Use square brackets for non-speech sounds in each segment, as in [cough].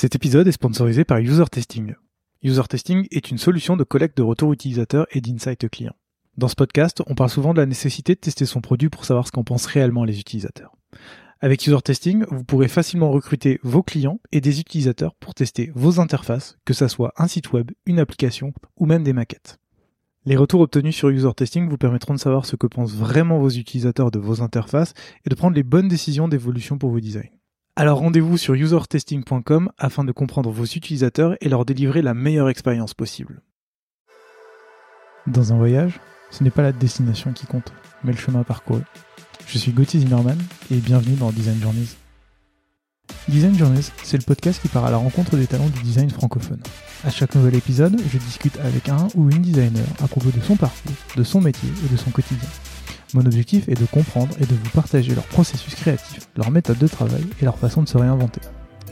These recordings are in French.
Cet épisode est sponsorisé par User Testing. User Testing est une solution de collecte de retours utilisateurs et d'insight clients. Dans ce podcast, on parle souvent de la nécessité de tester son produit pour savoir ce qu'en pensent réellement les utilisateurs. Avec User Testing, vous pourrez facilement recruter vos clients et des utilisateurs pour tester vos interfaces, que ce soit un site web, une application ou même des maquettes. Les retours obtenus sur User Testing vous permettront de savoir ce que pensent vraiment vos utilisateurs de vos interfaces et de prendre les bonnes décisions d'évolution pour vos designs. Alors rendez-vous sur usertesting.com afin de comprendre vos utilisateurs et leur délivrer la meilleure expérience possible. Dans un voyage, ce n'est pas la destination qui compte, mais le chemin parcouru. Je suis Gauthier Zimmerman et bienvenue dans Design Journeys. Design Journeys, c'est le podcast qui part à la rencontre des talents du design francophone. À chaque nouvel épisode, je discute avec un ou une designer à propos de son parcours, de son métier et de son quotidien. Mon objectif est de comprendre et de vous partager leur processus créatif, leur méthode de travail et leur façon de se réinventer.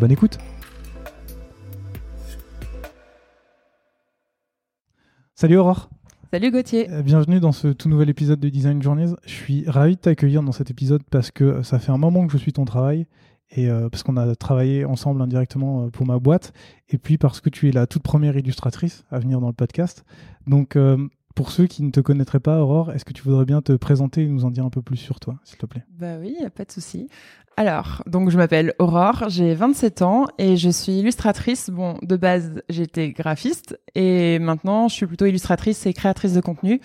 Bonne écoute Salut Aurore Salut Gauthier. Euh, bienvenue dans ce tout nouvel épisode de Design Journeys. Je suis ravi de t'accueillir dans cet épisode parce que ça fait un moment que je suis ton travail et euh, parce qu'on a travaillé ensemble indirectement euh, pour ma boîte et puis parce que tu es la toute première illustratrice à venir dans le podcast. Donc pour ceux qui ne te connaîtraient pas, Aurore, est-ce que tu voudrais bien te présenter et nous en dire un peu plus sur toi, s'il te plaît? Bah oui, pas de souci. Alors, donc je m'appelle Aurore, j'ai 27 ans et je suis illustratrice. Bon, de base, j'étais graphiste et maintenant je suis plutôt illustratrice et créatrice de contenu.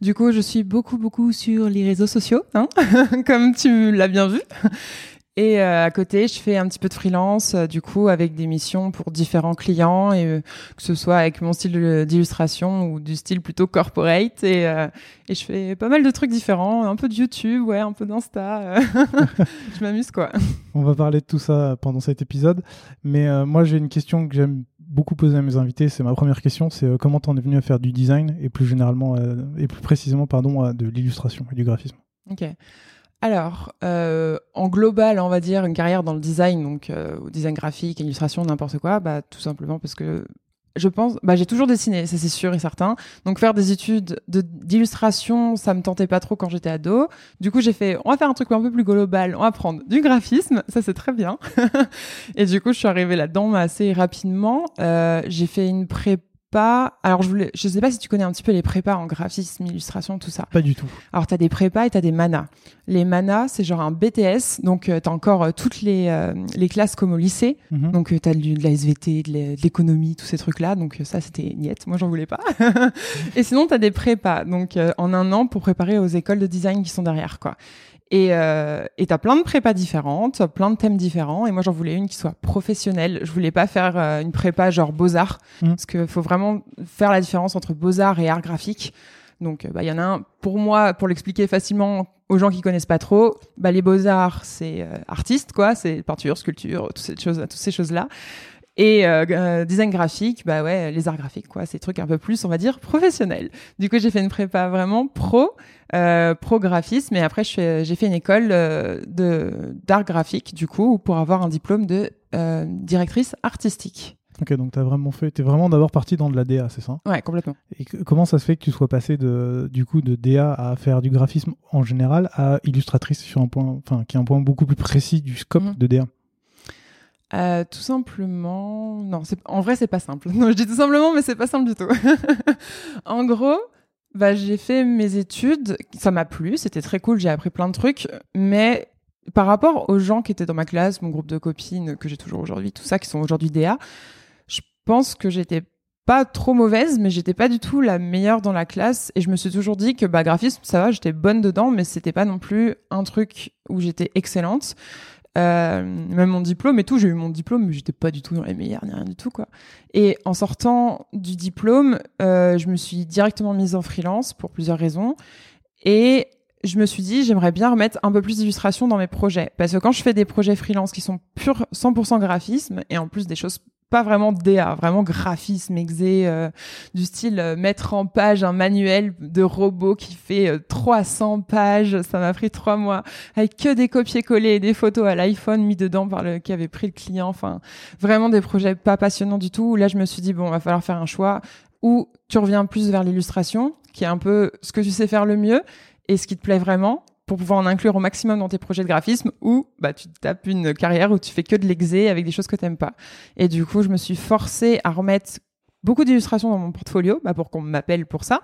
Du coup, je suis beaucoup beaucoup sur les réseaux sociaux, hein [laughs] comme tu l'as bien vu. Et euh, à côté, je fais un petit peu de freelance, euh, du coup, avec des missions pour différents clients, et euh, que ce soit avec mon style d'illustration ou du style plutôt corporate. Et, et je fais pas mal de trucs différents, un peu de YouTube, ouais, un peu d'Insta. [laughs] je m'amuse, quoi. On va parler de tout ça pendant cet épisode. Mais moi, j'ai une question que j'aime beaucoup poser à mes invités. C'est ma première question. C'est comment t'en es venu à faire du design et plus généralement, et plus précisément, pardon, de l'illustration et du graphisme? Ok. Alors, euh, en global, on va dire une carrière dans le design, donc euh, design graphique, illustration, n'importe quoi, bah, tout simplement parce que je pense, bah, j'ai toujours dessiné, ça c'est sûr et certain. Donc faire des études d'illustration, ça me tentait pas trop quand j'étais ado. Du coup, j'ai fait, on va faire un truc un peu plus global, on va prendre du graphisme, ça c'est très bien. [laughs] et du coup, je suis arrivée là-dedans assez rapidement. Euh, j'ai fait une prépa alors, je voulais, je sais pas si tu connais un petit peu les prépas en graphisme, illustration, tout ça. Pas du tout. Alors, tu as des prépas et tu as des manas. Les manas, c'est genre un BTS. Donc, euh, tu as encore euh, toutes les, euh, les classes comme au lycée. Mhm. Donc, tu as de, la SVT, de l'économie, tous ces trucs-là. Donc, ça, c'était niette. Moi, j'en voulais pas. [laughs] et sinon, tu as des prépas. Donc, en un an pour préparer aux écoles de design qui sont derrière, quoi. Et euh, tu as plein de prépas différentes, plein de thèmes différents. Et moi, j'en voulais une qui soit professionnelle. Je voulais pas faire euh, une prépa genre beaux-arts, mmh. parce qu'il faut vraiment faire la différence entre beaux-arts et art graphique. Donc, bah, il y en a un, pour moi, pour l'expliquer facilement aux gens qui connaissent pas trop, bah, les beaux-arts, c'est euh, artiste, quoi. C'est peinture, sculpture, toutes ces choses, toutes ces choses-là. Et euh, euh, design graphique, bah ouais, les arts graphiques, quoi, ces trucs un peu plus, on va dire, professionnels. Du coup, j'ai fait une prépa vraiment pro, euh, pro graphisme, et après, j'ai fait une école euh, de d'art graphique, du coup, pour avoir un diplôme de euh, directrice artistique. Ok, donc t'as vraiment fait, t'es vraiment d'abord parti dans de la DA, c'est ça? Ouais, complètement. Et comment ça se fait que tu sois passé de, du coup, de DA à faire du graphisme en général à illustratrice sur un point, enfin, qui est un point beaucoup plus précis du scope mmh. de DA euh, tout simplement, non, en vrai c'est pas simple. [laughs] Non, je dis tout simplement, mais c'est pas simple du tout. [laughs] en gros, bah, j'ai fait mes études, ça m'a plu, c'était très cool, j'ai appris plein de trucs, mais par rapport aux gens qui étaient dans ma classe, mon groupe de copines que j'ai toujours aujourd'hui, tout ça, qui sont aujourd'hui DA, je pense que j'étais pas trop mauvaise, mais j'étais pas du tout la meilleure dans la classe. Et je me suis toujours dit que bah, graphisme, ça va, j'étais bonne dedans, mais c'était pas non plus un truc où j'étais excellente. Euh, même mon diplôme et tout, j'ai eu mon diplôme, mais j'étais pas du tout dans les meilleurs ni rien du tout quoi. Et en sortant du diplôme, euh, je me suis directement mise en freelance pour plusieurs raisons. Et je me suis dit, j'aimerais bien remettre un peu plus d'illustration dans mes projets. Parce que quand je fais des projets freelance qui sont purs 100% graphisme, et en plus des choses pas vraiment DA, vraiment graphisme exé, euh, du style euh, mettre en page un manuel de robot qui fait 300 euh, pages, ça m'a pris trois mois, avec que des copier-coller et des photos à l'iPhone mis dedans par le qui avait pris le client, enfin vraiment des projets pas passionnants du tout. Là, je me suis dit bon, va falloir faire un choix où tu reviens plus vers l'illustration, qui est un peu ce que tu sais faire le mieux et ce qui te plaît vraiment pour pouvoir en inclure au maximum dans tes projets de graphisme ou bah tu tapes une carrière où tu fais que de l'exé avec des choses que t'aimes pas. Et du coup, je me suis forcée à remettre beaucoup d'illustrations dans mon portfolio bah, pour qu'on m'appelle pour ça.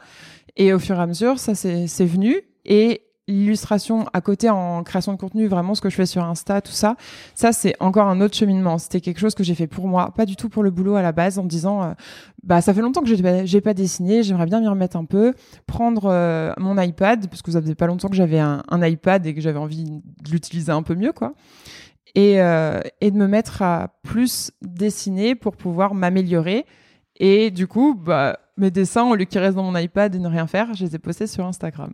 Et au fur et à mesure, ça c'est venu. Et l'illustration à côté en création de contenu, vraiment ce que je fais sur Insta, tout ça, ça c'est encore un autre cheminement. C'était quelque chose que j'ai fait pour moi, pas du tout pour le boulot à la base, en me disant, euh, bah ça fait longtemps que j'ai j'ai pas dessiné, j'aimerais bien m'y remettre un peu, prendre euh, mon iPad parce que ça faisait pas longtemps que j'avais un, iPad et que j'avais envie de l'utiliser un peu mieux, quoi. Et, euh, et de me mettre à plus dessiner pour pouvoir m'améliorer. Et du coup, bah, mes dessins, au lieu qu'ils restent dans mon iPad et ne rien faire, je les ai postés sur Instagram.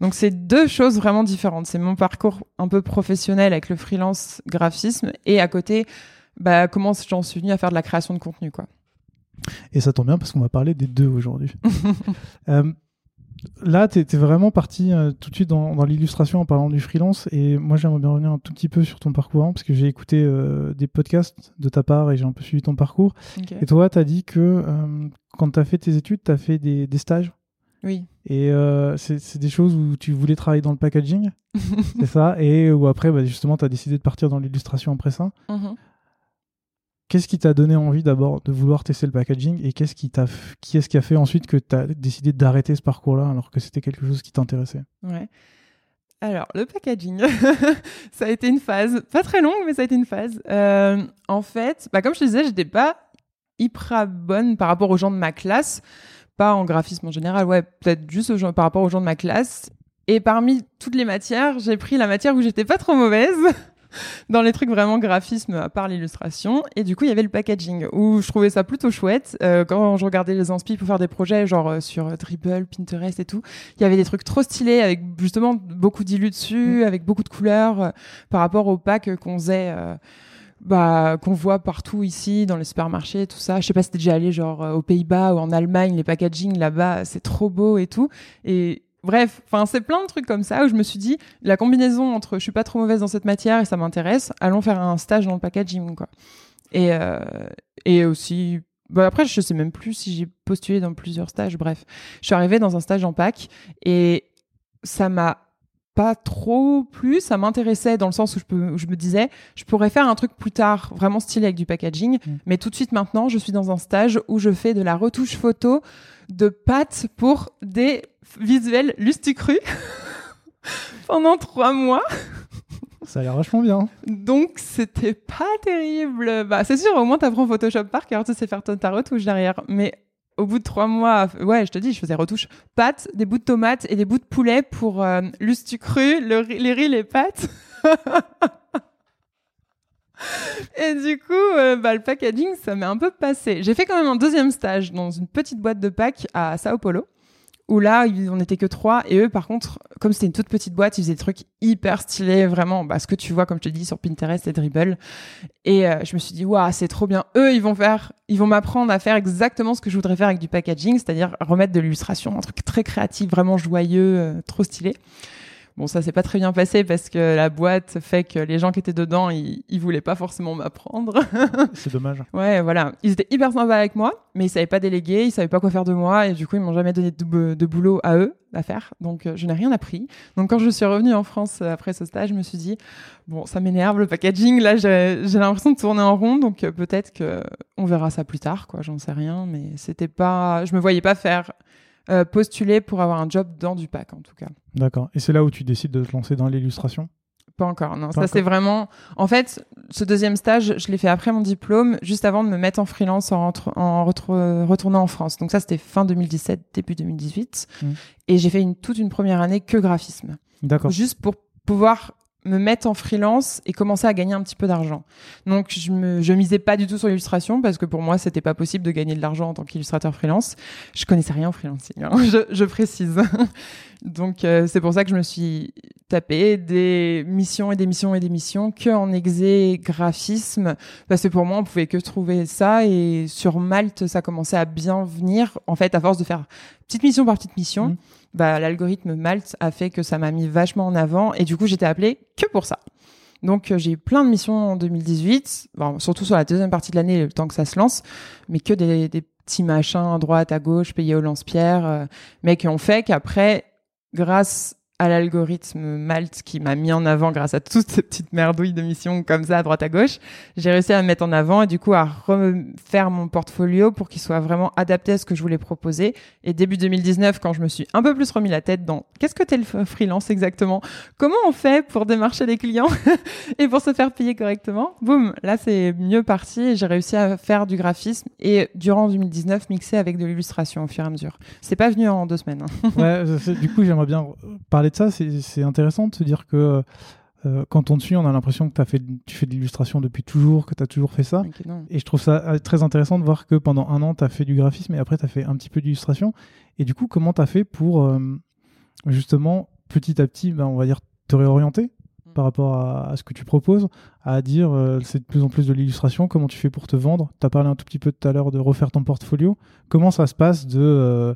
Donc c'est deux choses vraiment différentes. C'est mon parcours un peu professionnel avec le freelance graphisme et à côté, bah, comment j'en suis venu à faire de la création de contenu. quoi. Et ça tombe bien parce qu'on va parler des deux aujourd'hui. [laughs] euh, là, tu es, vraiment parti euh, tout de suite dans, dans l'illustration en parlant du freelance. Et moi, j'aimerais bien revenir un tout petit peu sur ton parcours, hein, parce que j'ai écouté euh, des podcasts de ta part et j'ai un peu suivi ton parcours. Et toi, tu as dit que quand tu as fait tes études, tu as fait des, des stages oui. Et euh, c'est des choses où tu voulais travailler dans le packaging, [laughs] c'est ça, et où après, bah, justement, tu as décidé de partir dans l'illustration après ça? Mm-hmm. Qu'est-ce qui t'a donné envie d'abord de vouloir tester le packaging et qu'est-ce qui, t'a qui est-ce qui a fait ensuite que tu as décidé d'arrêter ce parcours-là alors que c'était quelque chose qui t'intéressait? Ouais. Alors, le packaging, [laughs] ça a été une phase, pas très longue, mais ça a été une phase. Euh, en fait, bah, comme je te disais, j'étais pas hyper bonne par rapport aux gens de ma classe pas en graphisme en général, ouais, peut-être juste par rapport aux gens de ma classe. Et parmi toutes les matières, j'ai pris la matière où j'étais pas trop mauvaise. [laughs] dans les trucs vraiment graphisme à part l'illustration et du coup il y avait le packaging où je trouvais ça plutôt chouette euh, quand je regardais les inspi pour faire des projets genre euh, sur Dribble, Pinterest et tout il y avait des trucs trop stylés avec justement beaucoup d'illus dessus mm. avec beaucoup de couleurs euh, par rapport au pack qu'on faisait bah, qu'on voit partout ici dans les supermarchés, tout ça. Je sais pas si t'es déjà allé genre euh, aux Pays-Bas ou en Allemagne, les packaging là-bas, c'est trop beau et tout. Et bref, enfin c'est plein de trucs comme ça où je me suis dit la combinaison entre je suis pas trop mauvaise dans cette matière et ça m'intéresse, allons faire un stage dans le packaging quoi. Et euh, et aussi bah après je sais même plus si j'ai postulé dans plusieurs stages. Bref, je suis arrivée dans un stage en pack et ça m'a pas trop plus. Ça m'intéressait dans le sens où je, peux, je me disais, je pourrais faire un truc plus tard, vraiment stylé avec du packaging. Mm. Mais tout de suite maintenant, je suis dans un stage où je fais de la retouche photo de pâtes pour des visuels lustucrus [laughs] pendant trois mois. Ça a l'air vachement bien. Donc, c'était pas terrible. Bah, c'est sûr, au moins, t'apprends Photoshop par cœur, tu sais faire ta retouche derrière. Mais au bout de trois mois, ouais, je te dis, je faisais retouche pâtes, des bouts de tomates et des bouts de poulet pour euh, l'ustu cru, le, les riz, les pâtes. [laughs] et du coup, euh, bah, le packaging, ça m'est un peu passé. J'ai fait quand même un deuxième stage dans une petite boîte de pack à Sao Paulo où là, on n'était que trois. Et eux, par contre, comme c'était une toute petite boîte, ils faisaient des trucs hyper stylés, vraiment, bah, ce que tu vois, comme je te dis, sur Pinterest et Dribble. Et euh, je me suis dit, waouh, c'est trop bien. Eux, ils vont faire, ils vont m'apprendre à faire exactement ce que je voudrais faire avec du packaging, c'est-à-dire remettre de l'illustration, un truc très créatif, vraiment joyeux, euh, trop stylé. Bon, ça s'est pas très bien passé parce que la boîte fait que les gens qui étaient dedans, ils, ils voulaient pas forcément m'apprendre. [laughs] C'est dommage. Ouais, voilà. Ils étaient hyper sympas avec moi, mais ils savaient pas déléguer, ils savaient pas quoi faire de moi, et du coup, ils m'ont jamais donné de, de, boulot à eux à faire. Donc, euh, je n'ai rien appris. Donc, quand je suis revenue en France euh, après ce stage, je me suis dit, bon, ça m'énerve le packaging. Là, j'ai l'impression de tourner en rond, donc euh, peut-être que on verra ça plus tard, quoi. J'en sais rien, mais c'était pas, je me voyais pas faire euh, postuler pour avoir un job dans du pack en tout cas. D'accord. Et c'est là où tu décides de te lancer dans l'illustration? Pas encore, non. ça c'est vraiment. En fait, ce deuxième stage, je l'ai fait après mon diplôme, juste avant de me mettre en freelance en, en retournant en France. Donc ça c'était fin 2017, début 2018. Mmh. Et j'ai fait une, toute une première année que graphisme. D'accord. Juste pour pouvoir me mettre en freelance et commencer à gagner un petit peu d'argent. Donc je me je misais pas du tout sur l'illustration parce que pour moi c'était pas possible de gagner de l'argent en tant qu'illustrateur freelance. Je connaissais rien au freelancing, hein. [laughs] je, je, précise. Donc euh, c'est pour ça que je me suis tapé des missions et des missions et des missions que en exé graphisme parce que pour moi on pouvait que trouver ça et sur Malte ça commençait à bien venir en fait à force de faire petite mission par petite mission. Mmh bah, l'algorithme Malte a fait que ça m'a mis vachement en avant et du coup j'étais appelée que pour ça. Donc euh, j'ai eu plein de missions en 2018, bon, surtout sur la deuxième partie de l'année, le temps que ça se lance, mais que des, des petits machins à droite, à gauche, payés au lance-pierre, euh, mais qui ont fait qu'après, grâce à l'algorithme Malte qui m'a mis en avant grâce à toutes ces petites merdouilles de missions comme ça à droite à gauche. J'ai réussi à me mettre en avant et du coup à refaire mon portfolio pour qu'il soit vraiment adapté à ce que je voulais proposer. Et début 2019, quand je me suis un peu plus remis la tête dans qu'est-ce que t'es le freelance exactement? Comment on fait pour démarcher les clients [laughs] et pour se faire payer correctement? Boum, là c'est mieux parti et j'ai réussi à faire du graphisme et durant 2019 mixer avec de l'illustration au fur et à mesure. C'est pas venu en deux semaines. Hein. ouais, du coup j'aimerais bien parler de ça, c'est intéressant de se dire que euh, quand on te suit, on a l'impression que as fait, tu fais de l'illustration depuis toujours, que tu as toujours fait ça. et je trouve ça euh, très intéressant de voir que pendant un an, tu as fait du graphisme et après, tu as fait un petit peu d'illustration. Et du coup, comment tu as fait pour euh, justement, petit à petit, ben, on va dire, te réorienter mm. par rapport à, ce que tu proposes, à dire c'est de plus en plus de l'illustration, comment tu fais pour te vendre? Tu as parlé un tout petit peu tout à l'heure de refaire ton portfolio. Comment ça se passe de euh,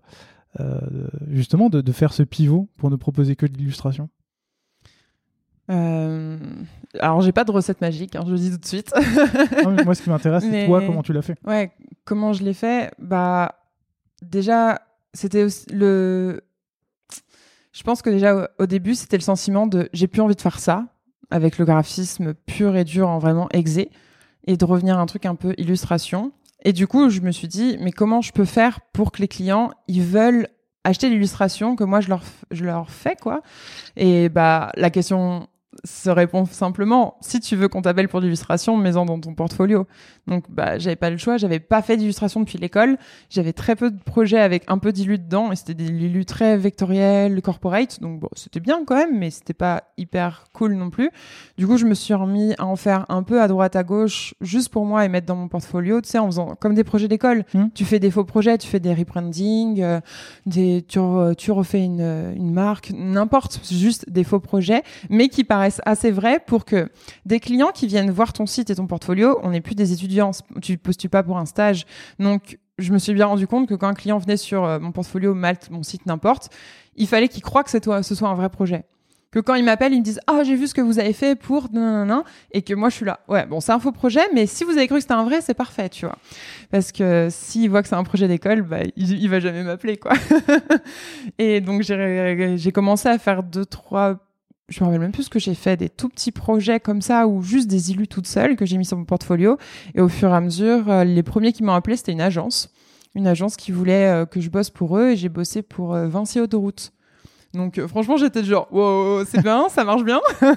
justement de, faire ce pivot pour ne proposer que de l'illustration euh, alors, j'ai pas de recette magique, hein, je le dis tout de suite. moi, ce qui m'intéresse, c'est [laughs] toi, comment tu l'as fait. Ouais, comment je l'ai fait? Bah, déjà, c'était le. Je pense que déjà, au, début, c'était le sentiment de j'ai plus envie de faire ça, avec le graphisme pur et dur en vraiment exé, et de revenir à un truc un peu illustration. Et du coup, je me suis dit, mais comment je peux faire pour que les clients, ils veulent acheter l'illustration que moi je leur, je leur fais, quoi? Et bah, la question se répond simplement si tu veux qu'on t'appelle pour l'illustration, mets-en dans ton portfolio. Donc bah j'avais pas le choix, j'avais pas fait d'illustration depuis l'école, j'avais très peu de projets avec un peu d'illu dedans et c'était des illus très vectoriels, corporate, donc bon, c'était bien quand même mais c'était pas hyper cool non plus. Du coup, je me suis remis à en faire un peu à droite à gauche juste pour moi et mettre dans mon portfolio, tu sais en faisant comme des projets d'école. Mmh. Tu fais des faux projets, tu fais des rebranding, euh, des tu, tu refais une une marque, n'importe, juste des faux projets mais qui paraissent assez vrai pour que des clients qui viennent voir ton site et ton portfolio, on n'est plus des étudiants, tu postules pas pour un stage. Donc, je me suis bien rendu compte que quand un client venait sur euh, mon portfolio, Malte, mon site, n'importe, il fallait qu'il croit que ce soit un vrai projet. Que quand ils m'appellent, ils me disent ah j'ai vu ce que vous avez fait pour et que moi je suis là. Ouais bon c'est un faux projet mais si vous avez cru que c'était un vrai c'est parfait tu vois. Parce que s'il voit que c'est un projet d'école bah il, il va jamais m'appeler quoi. [laughs] Et donc j'ai commencé à faire deux trois je me rappelle même plus ce que j'ai fait, des tout petits projets comme ça ou juste des illus toutes seules que j'ai mis sur mon portfolio. Et au fur et à mesure, euh, les premiers qui m'ont appelé, c'était une agence. Une agence qui voulait euh, que je bosse pour eux et j'ai bossé pour euh, Vinci Autoroute. Donc franchement, j'étais genre wow, c'est bien, ça marche bien. [laughs]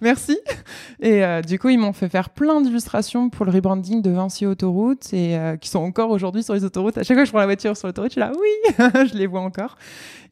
Merci. Et du coup, ils m'ont fait faire plein d'illustrations pour le rebranding de Vinci Autoroute et qui sont encore aujourd'hui sur les autoroutes. À chaque fois que je prends la voiture sur l'autoroute, je suis là oui, [laughs] je les vois encore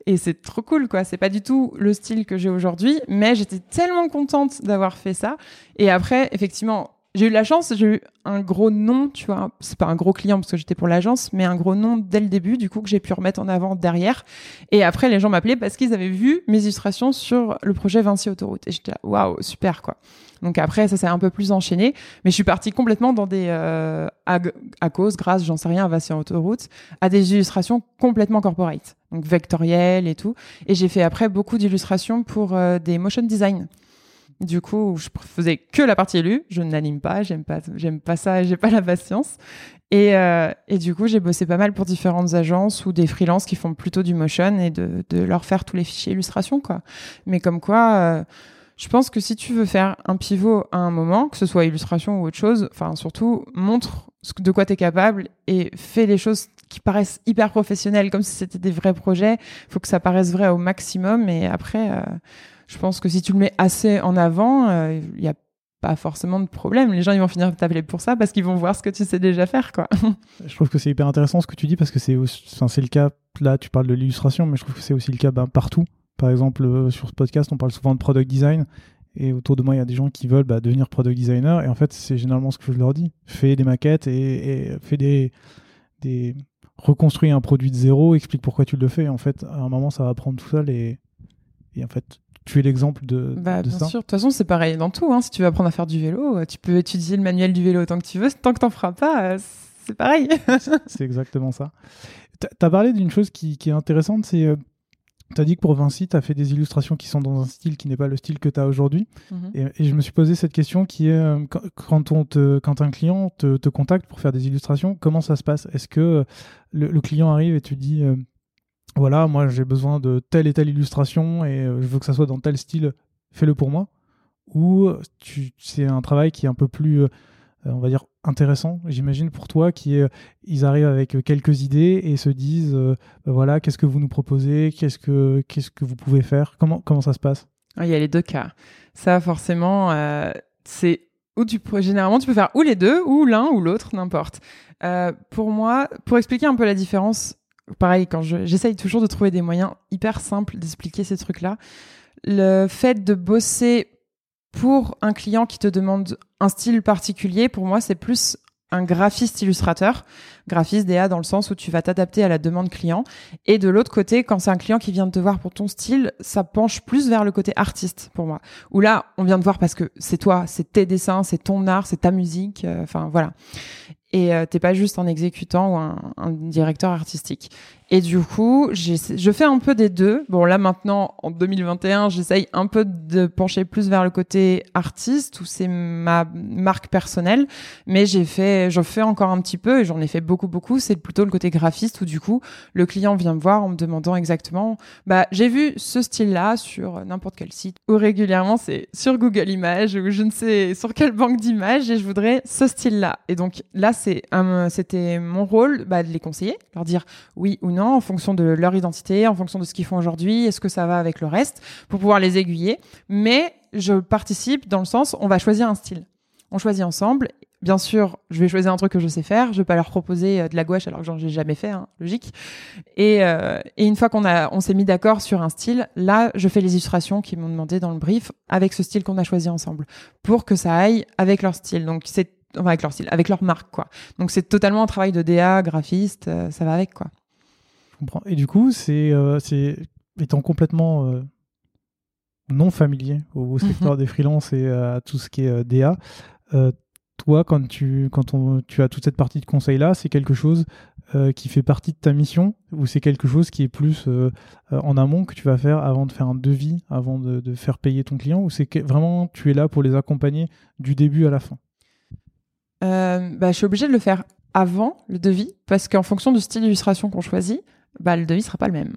et c'est trop cool quoi. C'est pas du tout le style que j'ai aujourd'hui, mais j'étais tellement contente d'avoir fait ça. Et après, effectivement, j'ai eu la chance, j'ai eu un gros nom, tu vois. C'est pas un gros client parce que j'étais pour l'agence, mais un gros nom dès le début, du coup, que j'ai pu remettre en avant derrière. Et après, les gens m'appelaient parce qu'ils avaient vu mes illustrations sur le projet Vinci Autoroute. Et j'étais là, waouh, super, quoi. Donc après, ça s'est un peu plus enchaîné, mais je suis partie complètement dans des, euh, à, cause, grâce, j'en sais rien, à Vassia Autoroute, à des illustrations complètement corporate, donc vectorielles et tout. Et j'ai fait après beaucoup d'illustrations pour euh, des motion design. Du coup, je faisais que la partie élue. Je n'anime pas, j'aime pas, j'aime pas ça, j'ai pas la patience. Et, euh, et du coup, j'ai bossé pas mal pour différentes agences ou des freelances qui font plutôt du motion et de, de leur faire tous les fichiers illustration, quoi. Mais comme quoi, je pense que si tu veux faire un pivot à un moment, que ce soit illustration ou autre chose, enfin surtout montre de quoi tu es capable et fais les choses qui paraissent hyper professionnelles comme si c'était des vrais projets. Il faut que ça paraisse vrai au maximum et après euh, je pense que si tu le mets assez en avant, euh, il n'y a pas forcément de problème. Les gens ils vont finir t'appeler pour ça parce qu'ils vont voir ce que tu sais déjà faire quoi. [laughs] je trouve que c'est hyper intéressant ce que tu dis parce que c'est enfin, c'est le cas là tu parles de l'illustration mais je trouve que c'est aussi le cas ben, partout par exemple, euh, sur ce podcast, on parle souvent de product design. Et autour de moi, il y a des gens qui veulent bah, devenir product designer. Et en fait, c'est généralement ce que je leur dis. Fais des maquettes et, fais des, des. Reconstruis un produit de zéro, explique pourquoi tu le fais. en fait, à un moment, ça va prendre tout seul. Et, et en fait, tu es l'exemple de, bah, de bien sûr. De toute façon, c'est pareil dans tout. Hein. Si tu veux apprendre à faire du vélo, euh, tu peux étudier le manuel du vélo autant que tu veux. Tant que t'en feras pas, euh, c'est pareil. c'est exactement ça. Tu as parlé d'une chose qui, qui, est intéressante, c'est tu as dit que pour Vinci, tu as fait des illustrations qui sont dans un style qui n'est pas le style que tu as aujourd'hui. Mhm. et, je me suis posé cette question qui est euh, quand, on te, quand un client te, contacte pour faire des illustrations, comment ça se passe? Est-ce que le, client arrive et tu dis euh, voilà, moi j'ai besoin de telle et telle illustration et je veux que ça soit dans tel style, fais-le pour moi Ou c'est un travail qui est un peu plus, on va dire, intéressant, j'imagine, pour toi, qui est, ils arrivent avec quelques idées et se disent, bah voilà, qu'est-ce que vous nous proposez, qu'est-ce que, qu'est-ce que vous pouvez faire, comment, comment ça se passe? Ah, Il y a les deux cas. Ça, forcément, c'est ou tu généralement tu peux faire ou les deux ou l'un ou l'autre n'importe euh, pour moi pour expliquer un peu la différence pareil quand j'essaye toujours de trouver des moyens hyper simples d'expliquer ces trucs là le fait de bosser pour un client qui te demande un style particulier pour moi c'est plus un graphiste illustrateur, graphiste DA dans le sens où tu vas t'adapter à la demande client. Et de l'autre côté, quand c'est un client qui vient de te voir pour ton style, ça penche plus vers le côté artiste pour moi. Où là, on vient de voir parce que c'est toi, c'est tes dessins, c'est ton art, c'est ta musique, euh, enfin voilà. Et euh, t'es pas juste un exécutant ou un, un directeur artistique. Et du coup, je fais un peu des deux. Bon, là maintenant, en 2021, j'essaye un peu de pencher plus vers le côté artiste, où c'est ma marque personnelle. Mais j'ai fait, j'en fais encore un petit peu, et j'en ai fait beaucoup, beaucoup. C'est plutôt le côté graphiste, où du coup, le client vient me voir en me demandant exactement, bah, j'ai vu ce style-là sur n'importe quel site, ou régulièrement, c'est sur Google Images, ou je ne sais sur quelle banque d'images, et je voudrais ce style-là. Et donc là, c'était mon rôle, bah, de les conseiller, leur dire oui ou non en fonction de leur identité, en fonction de ce qu'ils font aujourd'hui, est-ce que ça va avec le reste, pour pouvoir les aiguiller. Mais je participe dans le sens, on va choisir un style. On choisit ensemble. Bien sûr, je vais choisir un truc que je sais faire. Je vais pas leur proposer euh, de la gouache alors que j'en ai jamais fait, hein, logique. Et, euh, et, une fois qu'on a, on s'est mis d'accord sur un style, là, je fais les illustrations qu'ils m'ont demandé dans le brief avec ce style qu'on a choisi ensemble pour que ça aille avec leur style. Donc c'est enfin avec leur style, avec leur marque quoi. Donc c'est totalement un travail de DA, graphiste, euh, ça va avec quoi. Et du coup, c'est euh, étant complètement euh, non familier au, secteur des freelances et à tout ce qui est euh, DA, toi, quand tu, quand on, tu as toute cette partie de conseil-là, c'est quelque chose qui fait partie de ta mission ou c'est quelque chose qui est plus en amont que tu vas faire avant de faire un devis, avant de, de faire payer ton client ou c'est vraiment tu es là pour les accompagner du début à la fin? Bah, Je suis obligée de le faire avant le devis parce qu'en fonction du style d'illustration qu'on choisit, bah, le devis sera pas le même.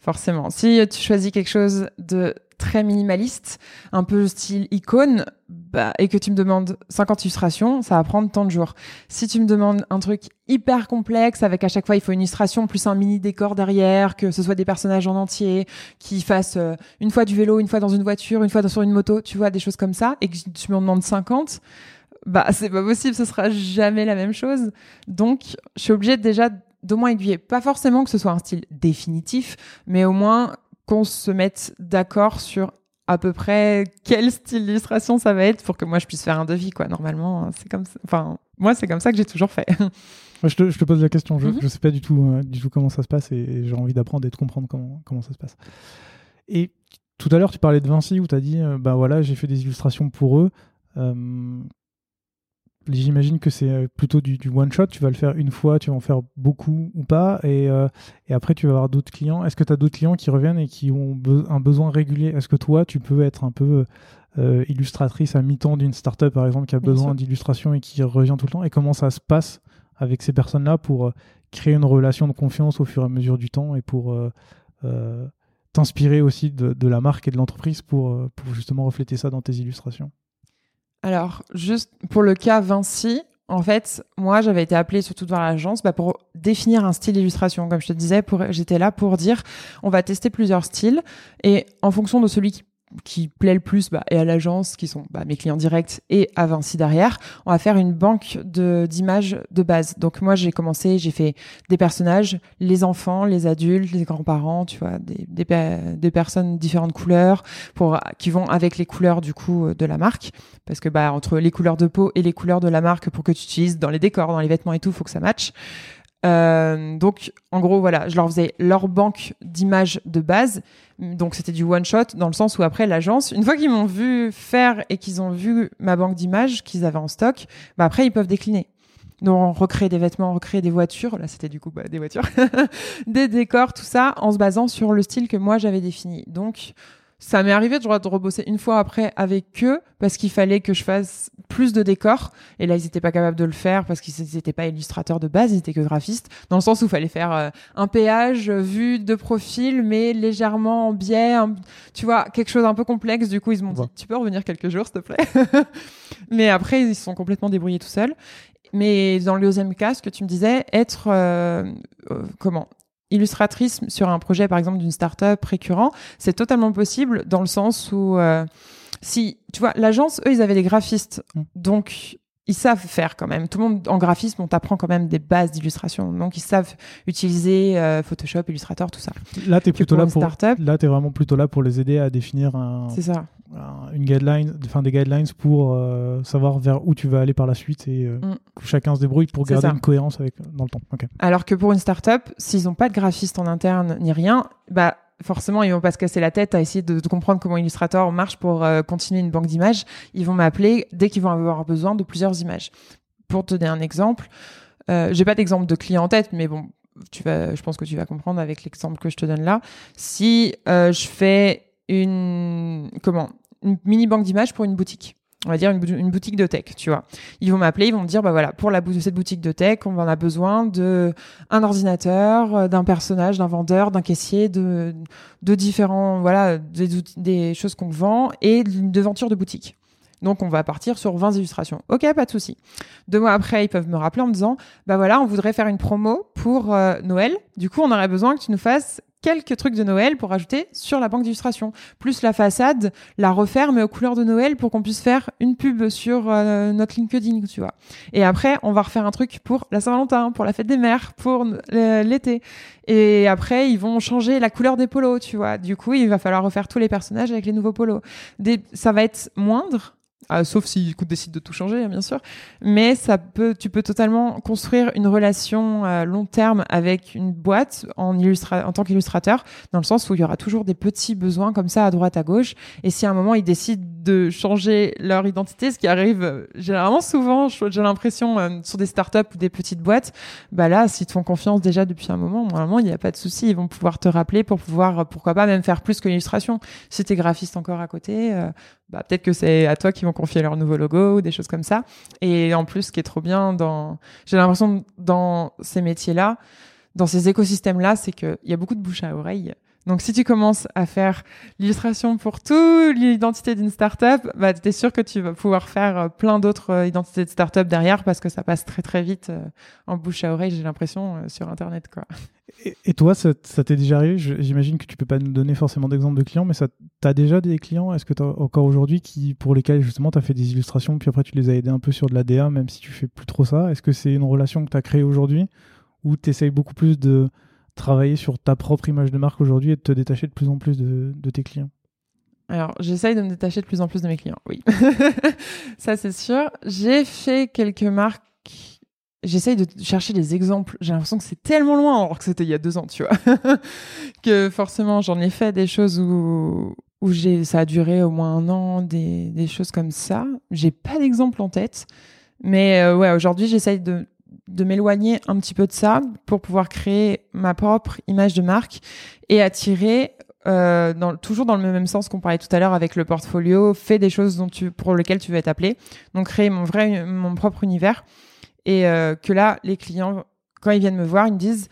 Forcément. Si tu choisis quelque chose de très minimaliste, un peu style icône, bah, et que tu me demandes 50 illustrations, ça va prendre tant de jours. Si tu me demandes un truc hyper complexe, avec à chaque fois il faut une illustration plus un mini décor derrière, que ce soit des personnages en entier, qui fassent euh, une fois du vélo, une fois dans une voiture, une fois sur une moto, tu vois, des choses comme ça, et que tu me demandes 50, bah c'est pas possible, ce sera jamais la même chose. Donc je suis obligée déjà d'au moins aiguiller. Pas forcément que ce soit un style définitif, mais au moins qu'on se mette d'accord sur à peu près quel style d'illustration ça va être pour que moi je puisse faire un devis quoi normalement hein, c'est comme ça. enfin moi c'est comme ça que j'ai toujours fait [laughs] je te, je te, pose la question je, ne mhm. sais pas du tout euh, du tout comment ça se passe et, j'ai envie d'apprendre et de comprendre comment comment ça se passe et tout à l'heure tu parlais de Vinci où tu as dit euh, bah voilà j'ai fait des illustrations pour eux euh, J'imagine que c'est euh, plutôt du, one shot. Tu vas le faire une fois, tu vas en faire beaucoup ou pas, et, euh, et après tu vas avoir d'autres clients. Est-ce que tu as d'autres clients qui reviennent et qui ont un besoin régulier? Est-ce que toi, tu peux être un peu euh, illustratrice à mi-temps d'une startup par exemple qui a besoin d'illustration et qui revient tout le temps? Et comment ça se passe avec ces personnes-là pour créer une relation de confiance au fur et à mesure du temps et pour t'inspirer aussi de, de, la marque et de l'entreprise pour, pour justement refléter ça dans tes illustrations? Alors, juste pour le cas Vinci, en fait, moi, j'avais été appelée surtout dans l'agence bah, pour définir un style d'illustration. Comme je te disais, j'étais là pour dire, on va tester plusieurs styles et en fonction de celui qui qui plaît le plus bah, et à l'agence qui sont bah, mes clients directs et à Vinci derrière on va faire une banque d'images de base. Donc moi j'ai commencé j'ai fait des personnages les enfants les adultes les grands-parents tu vois des, des, des personnes différentes couleurs pour qui vont avec les couleurs du coup de la marque. Parce que bah entre les couleurs de peau et les couleurs de la marque pour que tu utilises dans les décors dans les vêtements et tout faut que ça matche euh, donc, en gros, voilà, je leur faisais leur banque d'images de base. Donc, c'était du one shot dans le sens où après l'agence, une fois qu'ils m'ont vu faire et qu'ils ont vu ma banque d'images qu'ils avaient en stock, bah après ils peuvent décliner. Donc, recréer des vêtements, recréer des voitures. Là, c'était du coup bah, des voitures, [laughs] des décors, tout ça, en se basant sur le style que moi j'avais défini. Donc, Ça m'est arrivé de, de rebosser une fois après avec eux parce qu'il fallait que je fasse plus de décors. Et là, ils n'étaient pas capables de le faire parce qu'ils n'étaient pas illustrateurs de base, ils étaient que graphistes. Dans le sens où il fallait faire euh, un péage vu de profil, mais légèrement en biais. tu vois, quelque chose un peu complexe. Du coup, ils m'ont dit, tu peux revenir quelques jours, s'il te plaît? [laughs] mais après, ils se sont complètement débrouillés tout seuls. Mais dans le deuxième cas, ce que tu me disais, être euh, euh, comment? Illustratrice sur un projet, par exemple, d'une start-up récurrent, c'est totalement possible dans le sens où, euh, si, tu vois, l'agence, eux, ils avaient des graphistes. Mm. Donc, ils savent faire quand même. Tout le monde en graphisme, on t'apprend quand même des bases d'illustration. Donc ils savent utiliser euh, Photoshop, Illustrator, tout ça. Là, tu es plutôt là pour là, es vraiment plutôt là pour les aider à définir un, ça. une guideline, enfin des guidelines pour euh, savoir vers où tu vas aller par la suite et euh, mm. que chacun se débrouille pour garder une cohérence avec dans le temps. Alors que pour une startup, s'ils n'ont pas de graphiste en interne ni rien, bah forcément, ils vont pas se casser la tête à essayer de, comprendre comment Illustrator marche pour euh, continuer une banque d'images. Ils vont m'appeler dès qu'ils vont avoir besoin de plusieurs images. Pour te donner un exemple, euh, j'ai pas d'exemple de client en tête, mais bon, tu vas, je pense que tu vas comprendre avec l'exemple que je te donne là. Si euh, je fais une comment une mini banque d'images pour une boutique on va dire une, boutique de tech, tu vois. Ils vont m'appeler, ils vont me dire, bah voilà, pour la cette boutique de tech, on en a besoin de un ordinateur, euh, d'un personnage, d'un vendeur, d'un caissier, de, de différents, voilà, des, des choses qu'on vend et d'une devanture de boutique. Donc on va partir sur 20 illustrations. Ok, pas de souci. Deux mois après, ils peuvent me rappeler en me disant, bah voilà, on voudrait faire une promo pour euh, Noël. Du coup, on aurait besoin que tu nous fasses quelques trucs de Noël pour ajouter sur la banque d'illustration. Plus la façade, la refaire, mais aux couleurs de Noël pour qu'on puisse faire une pub sur euh, notre LinkedIn, tu vois. Et après, on va refaire un truc pour la Saint-Valentin, pour la fête des mères, pour l'été. Et après, ils vont changer la couleur des polos, tu vois. Du coup, il va falloir refaire tous les personnages avec les nouveaux polos. Des... Ça va être moindre, ah, sauf si écoute décide de tout changer, hein, bien sûr. Mais ça peut, tu peux totalement construire une relation à long terme avec une boîte en, en tant qu'illustrateur, dans le sens où il y aura toujours des petits besoins comme ça à droite à gauche. Et si à un moment ils décident de changer leur identité, ce qui arrive euh, généralement souvent, j'ai l'impression euh, sur des startups ou des petites boîtes, bah là, s'ils te font confiance déjà depuis un moment, normalement il n'y a pas de souci, ils vont pouvoir te rappeler pour pouvoir, pourquoi pas même faire plus que l'illustration. Si t'es graphiste encore à côté, euh, bah, peut-être que c'est à toi qu'ils vont confier leur nouveau logo ou des choses comme ça. Et en plus, ce qui est trop bien dans, j'ai l'impression dans ces métiers-là, dans ces écosystèmes-là, c'est qu'il y a beaucoup de bouche à oreille. Donc, si tu commences à faire l'illustration pour toute l'identité d'une startup, bah, tu es sûr que tu vas pouvoir faire euh, plein d'autres euh, identités de startup derrière parce que ça passe très, très vite euh, en bouche à oreille, j'ai l'impression, sur Internet, quoi. Et, toi, ça, t'est déjà arrivé? J'imagine que tu peux pas nous donner forcément d'exemples de clients, mais ça t'as déjà des clients? Est-ce que tu encore aujourd'hui qui, pour lesquels justement tu as fait des illustrations, puis après tu les as aidés un peu sur de la DA, même si tu fais plus trop ça? Est-ce que c'est une relation que tu as créée aujourd'hui ou tu essayes beaucoup plus de travailler sur ta propre image de marque aujourd'hui et de te détacher de plus en plus de, tes clients alors, j'essaye de me détacher de plus en plus de mes clients, oui. [laughs] ça, c'est sûr. J'ai fait quelques marques. J'essaye de chercher des exemples. J'ai l'impression que c'est tellement loin, alors que c'était il y a deux ans, tu vois. [laughs] que forcément, j'en ai fait des choses où, où j'ai, ça a duré au moins un an, des, des choses comme ça. J'ai pas d'exemple en tête. Mais euh, ouais, aujourd'hui, j'essaye de de m'éloigner un petit peu de ça pour pouvoir créer ma propre image de marque et attirer euh, dans, toujours dans le même sens qu'on parlait tout à l'heure avec le portfolio, fais des choses dont tu, pour lesquelles tu veux être appelé. Donc créer mon vrai, mon propre univers et euh, que là, les clients, quand ils viennent me voir, ils me disent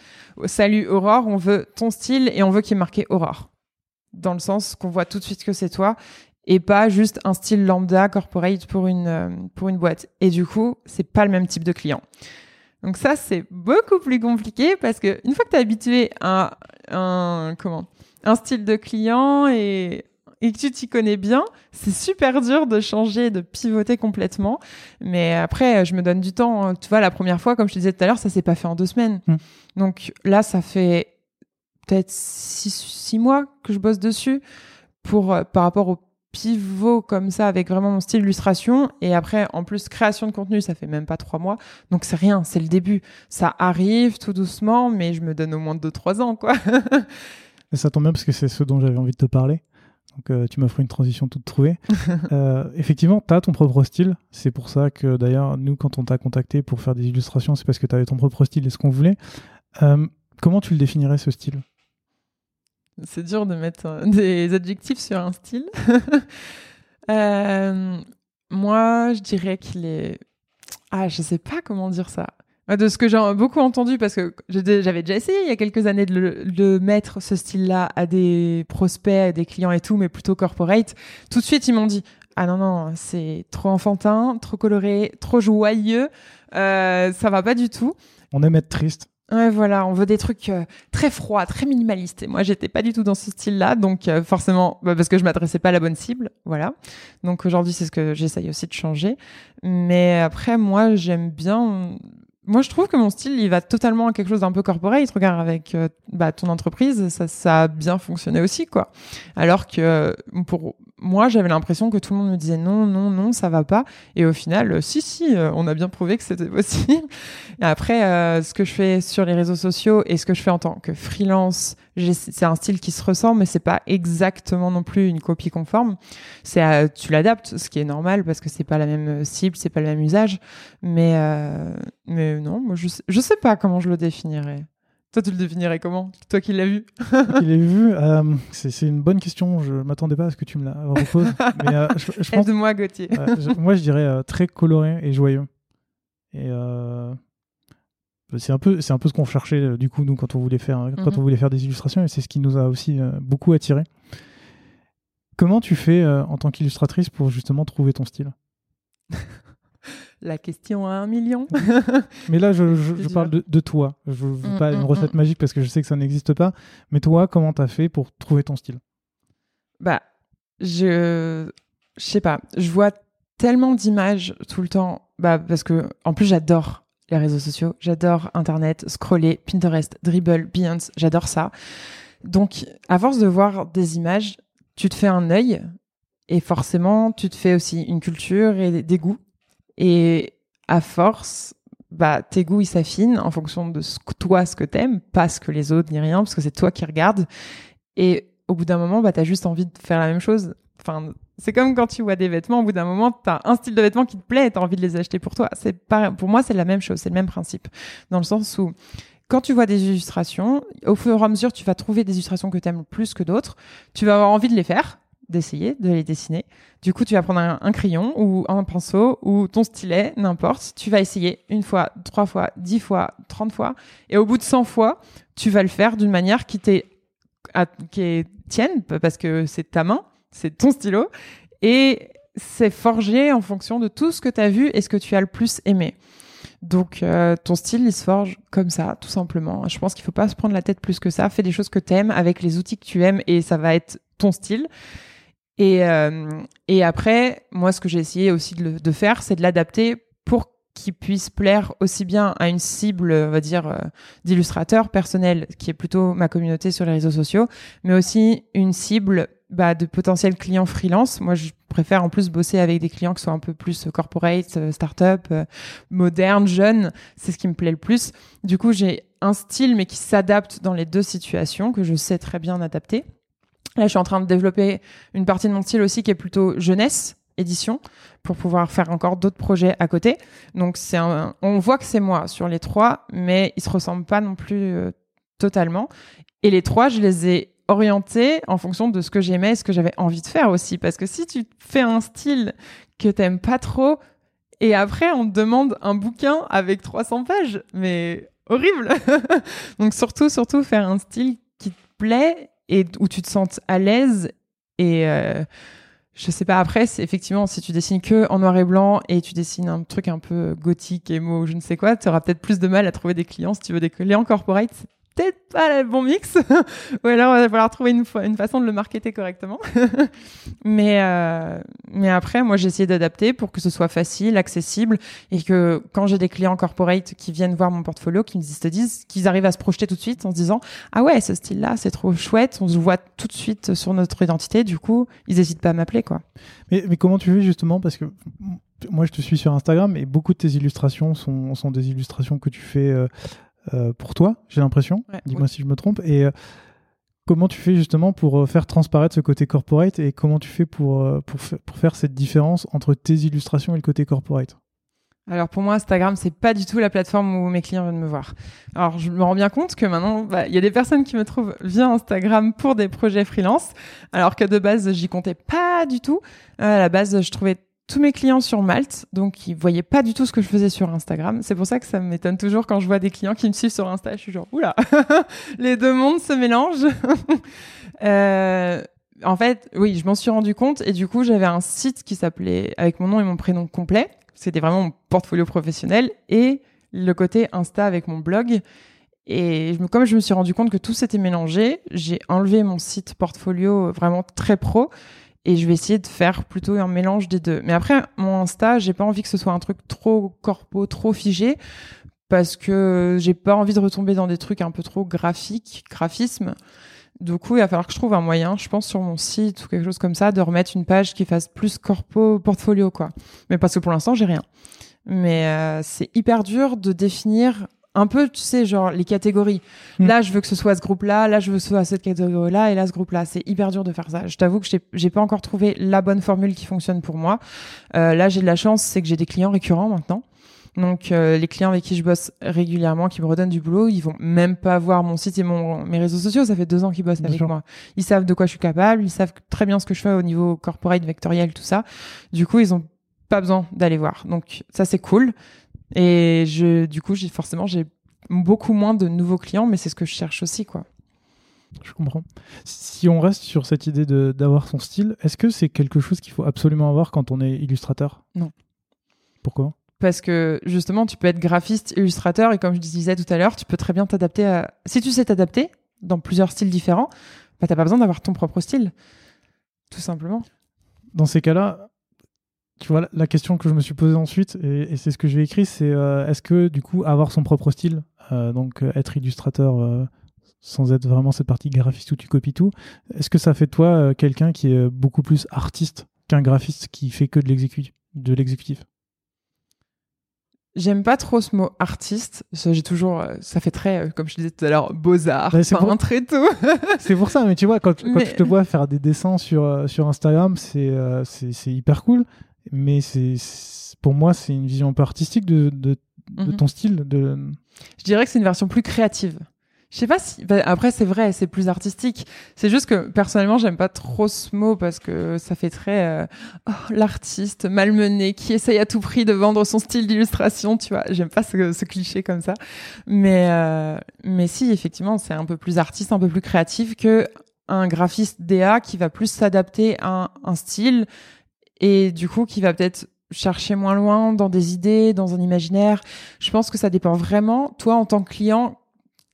Salut Aurore, on veut ton style et on veut qu'il ait marqué Aurore. Dans le sens qu'on voit tout de suite que c'est toi et pas juste un style lambda corporate pour une, euh, pour une boîte. Et du coup, c'est pas le même type de client. Donc ça, c'est beaucoup plus compliqué parce que une fois que tu es habitué à un, comment, un style de client et, et que tu t'y connais bien, c'est super dur de changer, de pivoter complètement. Mais après, je me donne du temps. Tu vois, la première fois, comme je te disais tout à l'heure, ça s'est pas fait en deux semaines. Hmm. Donc là, ça fait peut-être six, six, mois que je bosse dessus pour, euh, par rapport au pivot comme ça avec vraiment mon style illustration et après en plus création de contenu ça fait même pas trois mois. Donc c'est rien c'est le début. Ça arrive tout doucement mais je me donne au moins deux trois ans quoi. [laughs] Et ça tombe bien parce que c'est ce dont j'avais envie de te parler. Donc euh, tu m'offres une transition toute trouvée. [laughs] Euh, effectivement tu as ton propre style. C'est pour ça que d'ailleurs nous quand on t'a contacté pour faire des illustrations c'est parce que tu avais ton propre style et ce qu'on voulait. Euh, comment tu le définirais ce style? C'est dur de mettre euh, [laughs] des adjectifs sur un style. [laughs] Euh, moi, je dirais qu'il est. Ah, je sais pas comment dire ça. De ce que j'ai beaucoup entendu, parce que j'avais déjà essayé il y a quelques années de, le, mettre ce style-là à des prospects, à des clients et tout, mais plutôt corporate. Tout de suite, ils m'ont dit Ah non, non, c'est trop enfantin, trop coloré, trop joyeux, euh, ça va pas du tout. On aime être triste. Ouais, voilà, on veut des trucs euh, très froids, très minimalistes. Et moi, j'étais pas du tout dans ce style-là, donc euh, forcément, bah, parce que je m'adressais pas à la bonne cible, voilà. Donc aujourd'hui, c'est ce que j'essaye aussi de changer. Mais après, moi, j'aime bien. Moi, je trouve que mon style, il va totalement à quelque chose d'un peu corporate. Regarde avec euh, bah, ton entreprise, ça, ça a bien fonctionné aussi, quoi. Alors que pour moi, j'avais l'impression que tout le monde me disait non, non, non, ça va pas. Et au final, euh, si, si, euh, on a bien prouvé que c'était [laughs] possible. Après, ce que je fais sur les réseaux sociaux et ce que je fais en tant que freelance, c'est un style qui se ressemble, mais c'est pas exactement non plus une copie conforme. C'est tu l'adaptes, ce qui est normal parce que c'est pas la même cible, c'est pas le même usage. Mais mais non, moi je je sais pas comment je le définirais. Toi, tu le définirais comment? Toi qui l'as vu Qui l'ai vu euh, C'est une bonne question. Je m'attendais pas à ce que tu me la reposes. mais, euh, je, je [laughs] pense, Aide-moi, Gauthier. moi, je dirais euh, très coloré et joyeux. Et c'est un peu, c'est un peu ce qu'on cherchait du coup nous quand on voulait faire, quand mhm. on voulait faire des illustrations. Et c'est ce qui nous a aussi beaucoup attiré. Comment tu fais en tant qu'illustratrice pour justement trouver ton style? [laughs] La question à un million. mais là, je, [laughs] parle de, toi. Je veux mm, pas une mm, recette mm. magique parce que je sais que ça n'existe pas. Mais toi, comment t'as fait pour trouver ton style? Bah, je, je sais pas. Je vois tellement d'images tout le temps. Bah, parce que en plus, j'adore les réseaux sociaux. J'adore Internet, scroller, Pinterest, Dribble, Behance. J'adore ça. Donc, à force de voir des images, tu te fais un œil et forcément, tu te fais aussi une culture et des goûts. Et à force, bah, tes goûts, ils s'affinent en fonction de ce toi, ce que t'aimes, pas ce que les autres, ni rien, parce que c'est toi qui regardes. Et au bout d'un moment, bah, t'as juste envie de faire la même chose. Enfin, c'est comme quand tu vois des vêtements, au bout d'un moment, t'as un style de vêtements qui te plaît et t'as envie de les acheter pour toi. C'est pas, pour moi, c'est la même chose, c'est le même principe. Dans le sens où, quand tu vois des illustrations, au fur et à mesure, tu vas trouver des illustrations que tu aimes plus que d'autres. Tu vas avoir envie de les faire d'essayer de les dessiner. Du coup, tu vas prendre un, crayon ou un pinceau ou ton stylet, n'importe. Tu vas essayer une fois, trois fois, dix fois, trente fois. Et au bout de cent fois, tu vas le faire d'une manière qui t'est qui est tienne parce que c'est ta main, c'est ton stylo et c'est forgé en fonction de tout ce que tu as vu et ce que tu as le plus aimé. Donc euh, ton style il se forge comme ça, tout simplement. Je pense qu'il faut pas se prendre la tête plus que ça. Fais des choses que tu aimes avec les outils que tu aimes et ça va être ton style. Et, euh, et après, moi, ce que j'ai essayé aussi de, faire, c'est de l'adapter pour qu'il puisse plaire aussi bien à une cible, on va dire, euh, d'illustrateurs personnels, qui est plutôt ma communauté sur les réseaux sociaux, mais aussi une cible bah, de potentiels clients freelance. Moi, je préfère en plus bosser avec des clients qui soient un peu plus corporate, euh, start-up, modernes, jeunes. C'est ce qui me plaît le plus. Du coup, j'ai un style, mais qui s'adapte dans les deux situations, que je sais très bien adapter. Là, je suis en train de développer une partie de mon style aussi qui est plutôt jeunesse, édition, pour pouvoir faire encore d'autres projets à côté. Donc, c'est on voit que c'est moi sur les trois, mais ils se ressemblent pas non plus euh, totalement. Et les trois, je les ai orientés en fonction de ce que j'aimais et ce que j'avais envie de faire aussi. Parce que si tu fais un style que t'aimes pas trop, et après, on te demande un bouquin avec 300 pages, mais horrible. [laughs] Donc, surtout, surtout, faire un style qui te plaît et où tu te sens à l'aise et euh, je sais pas après c'est effectivement si tu dessines que en noir et blanc et tu dessines un truc un peu gothique émo je ne sais quoi tu auras peut-être plus de mal à trouver des clients si tu veux des clients corporate peut-être pas le bon mix. [laughs] Ou alors, il va falloir trouver une, façon de le marketer correctement. [laughs] mais, euh, mais après, moi, j'ai essayé d'adapter pour que ce soit facile, accessible et que quand j'ai des clients corporate qui viennent voir mon portfolio, qui me disent, qu'ils arrivent à se projeter tout de suite en se disant, ah ouais, ce style-là, c'est trop chouette, on se voit tout de suite sur notre identité. Du coup, ils n'hésitent pas à m'appeler, quoi. Mais, mais comment tu fais justement? Parce que moi, je te suis sur Instagram et beaucoup de tes illustrations sont, sont des illustrations que tu fais euh, euh, pour toi, j'ai l'impression. Dis-moi si je me trompe. Et euh, comment tu fais justement pour euh, faire transparaître ce côté corporate et comment tu fais pour, pour, pour faire cette différence entre tes illustrations et le côté corporate? Alors pour moi, Instagram, c'est pas du tout la plateforme où mes clients viennent me voir. Alors je me rends bien compte que maintenant, bah, il y a des personnes qui me trouvent via Instagram pour des projets freelance, alors que de base, j'y comptais pas du tout. Euh, à la base, je trouvais tous mes clients sur Malte, donc ils voyaient pas du tout ce que je faisais sur Instagram. C'est pour ça que ça m'étonne toujours quand je vois des clients qui me suivent sur Insta. Je suis genre, oula, [laughs] les deux mondes se mélangent. [laughs] euh, en fait, oui, je m'en suis rendu compte et du coup, j'avais un site qui s'appelait avec mon nom et mon prénom complet. C'était vraiment mon portfolio professionnel et le côté Insta avec mon blog. Et comme je me suis rendu compte que tout s'était mélangé, j'ai enlevé mon site portfolio vraiment très pro et je vais essayer de faire plutôt un mélange des deux. Mais après, mon Insta, j'ai pas envie que ce soit un truc trop corpo, trop figé parce que j'ai pas envie de retomber dans des trucs un peu trop graphiques, graphisme. Du coup, il va falloir que je trouve un moyen, je pense, sur mon site ou quelque chose comme ça, de remettre une page qui fasse plus corpo, portfolio, quoi. Mais parce que pour l'instant, j'ai rien. Mais euh, c'est hyper dur de définir un peu, tu sais, genre les catégories. Mm. Là, je veux que ce soit ce groupe-là, là, je veux que ce soit cette catégorie-là, et là, ce groupe-là. C'est hyper dur de faire ça. Je t'avoue que j'ai- j'ai pas encore trouvé la bonne formule qui fonctionne pour moi. Euh, là, j'ai de la chance, c'est que j'ai des clients récurrents maintenant. Donc, euh, les clients avec qui je bosse régulièrement, qui me redonnent du boulot, ils vont même pas voir mon site et mon, mes réseaux sociaux. Ça fait deux ans qu'ils bossent Bien avec sûr. moi. Ils savent de quoi je suis capable, ils savent très bien ce que je fais au niveau corporate, vectoriel, tout ça. Du coup, ils ont pas besoin d'aller voir. Donc, ça, c'est cool. Et je, du coup, j'ai forcément, j'ai beaucoup moins de nouveaux clients, mais c'est ce que je cherche aussi, quoi. Je comprends. Si on reste sur cette idée d'avoir son style, est-ce que c'est quelque chose qu'il faut absolument avoir quand on est illustrateur? Non. Pourquoi? Parce que justement, tu peux être graphiste, illustrateur, et comme je disais tout à l'heure, tu peux très bien t'adapter à. Si tu sais t'adapter dans plusieurs styles différents, bah, t'as pas besoin d'avoir ton propre style. Tout simplement. Dans ces cas-là, tu vois, la question que je me suis posée ensuite, et, et c'est ce que j'ai écrit, c'est euh, est-ce que du coup, avoir son propre style, euh, donc euh, être illustrateur sans être vraiment cette partie graphiste où tu copies tout, est-ce que ça fait de toi quelqu'un qui est beaucoup plus artiste qu'un graphiste qui fait que de l'exécu- de l'exécutif? J'aime pas trop ce mot artiste. Ça, J'ai toujours, ça fait très, comme je disais tout à l'heure, beaux-arts, Ouais, c'est pour- peintre et tout. [laughs] C'est pour ça, mais tu vois, quand, quand Mais- tu te vois faire des dessins sur, sur Instagram, c'est euh, c'est c'est hyper cool. Mais c'est pour moi, c'est une vision un peu artistique de, de, de Mhm. ton style. De... Je dirais que c'est une version plus créative. Je sais pas si. bah, après, c'est vrai, c'est plus artistique. C'est juste que personnellement, j'aime pas trop ce mot parce que ça fait très euh, oh, l'artiste malmené qui essaye à tout prix de vendre son style d'illustration. Tu vois, j'aime pas ce, ce cliché comme ça. Mais euh, mais si, effectivement, c'est un peu plus artiste, un peu plus créatif que un graphiste DA qui va plus s'adapter à un style et du coup qui va peut-être chercher moins loin dans des idées, dans un imaginaire. Je pense que ça dépend vraiment, toi en tant que client,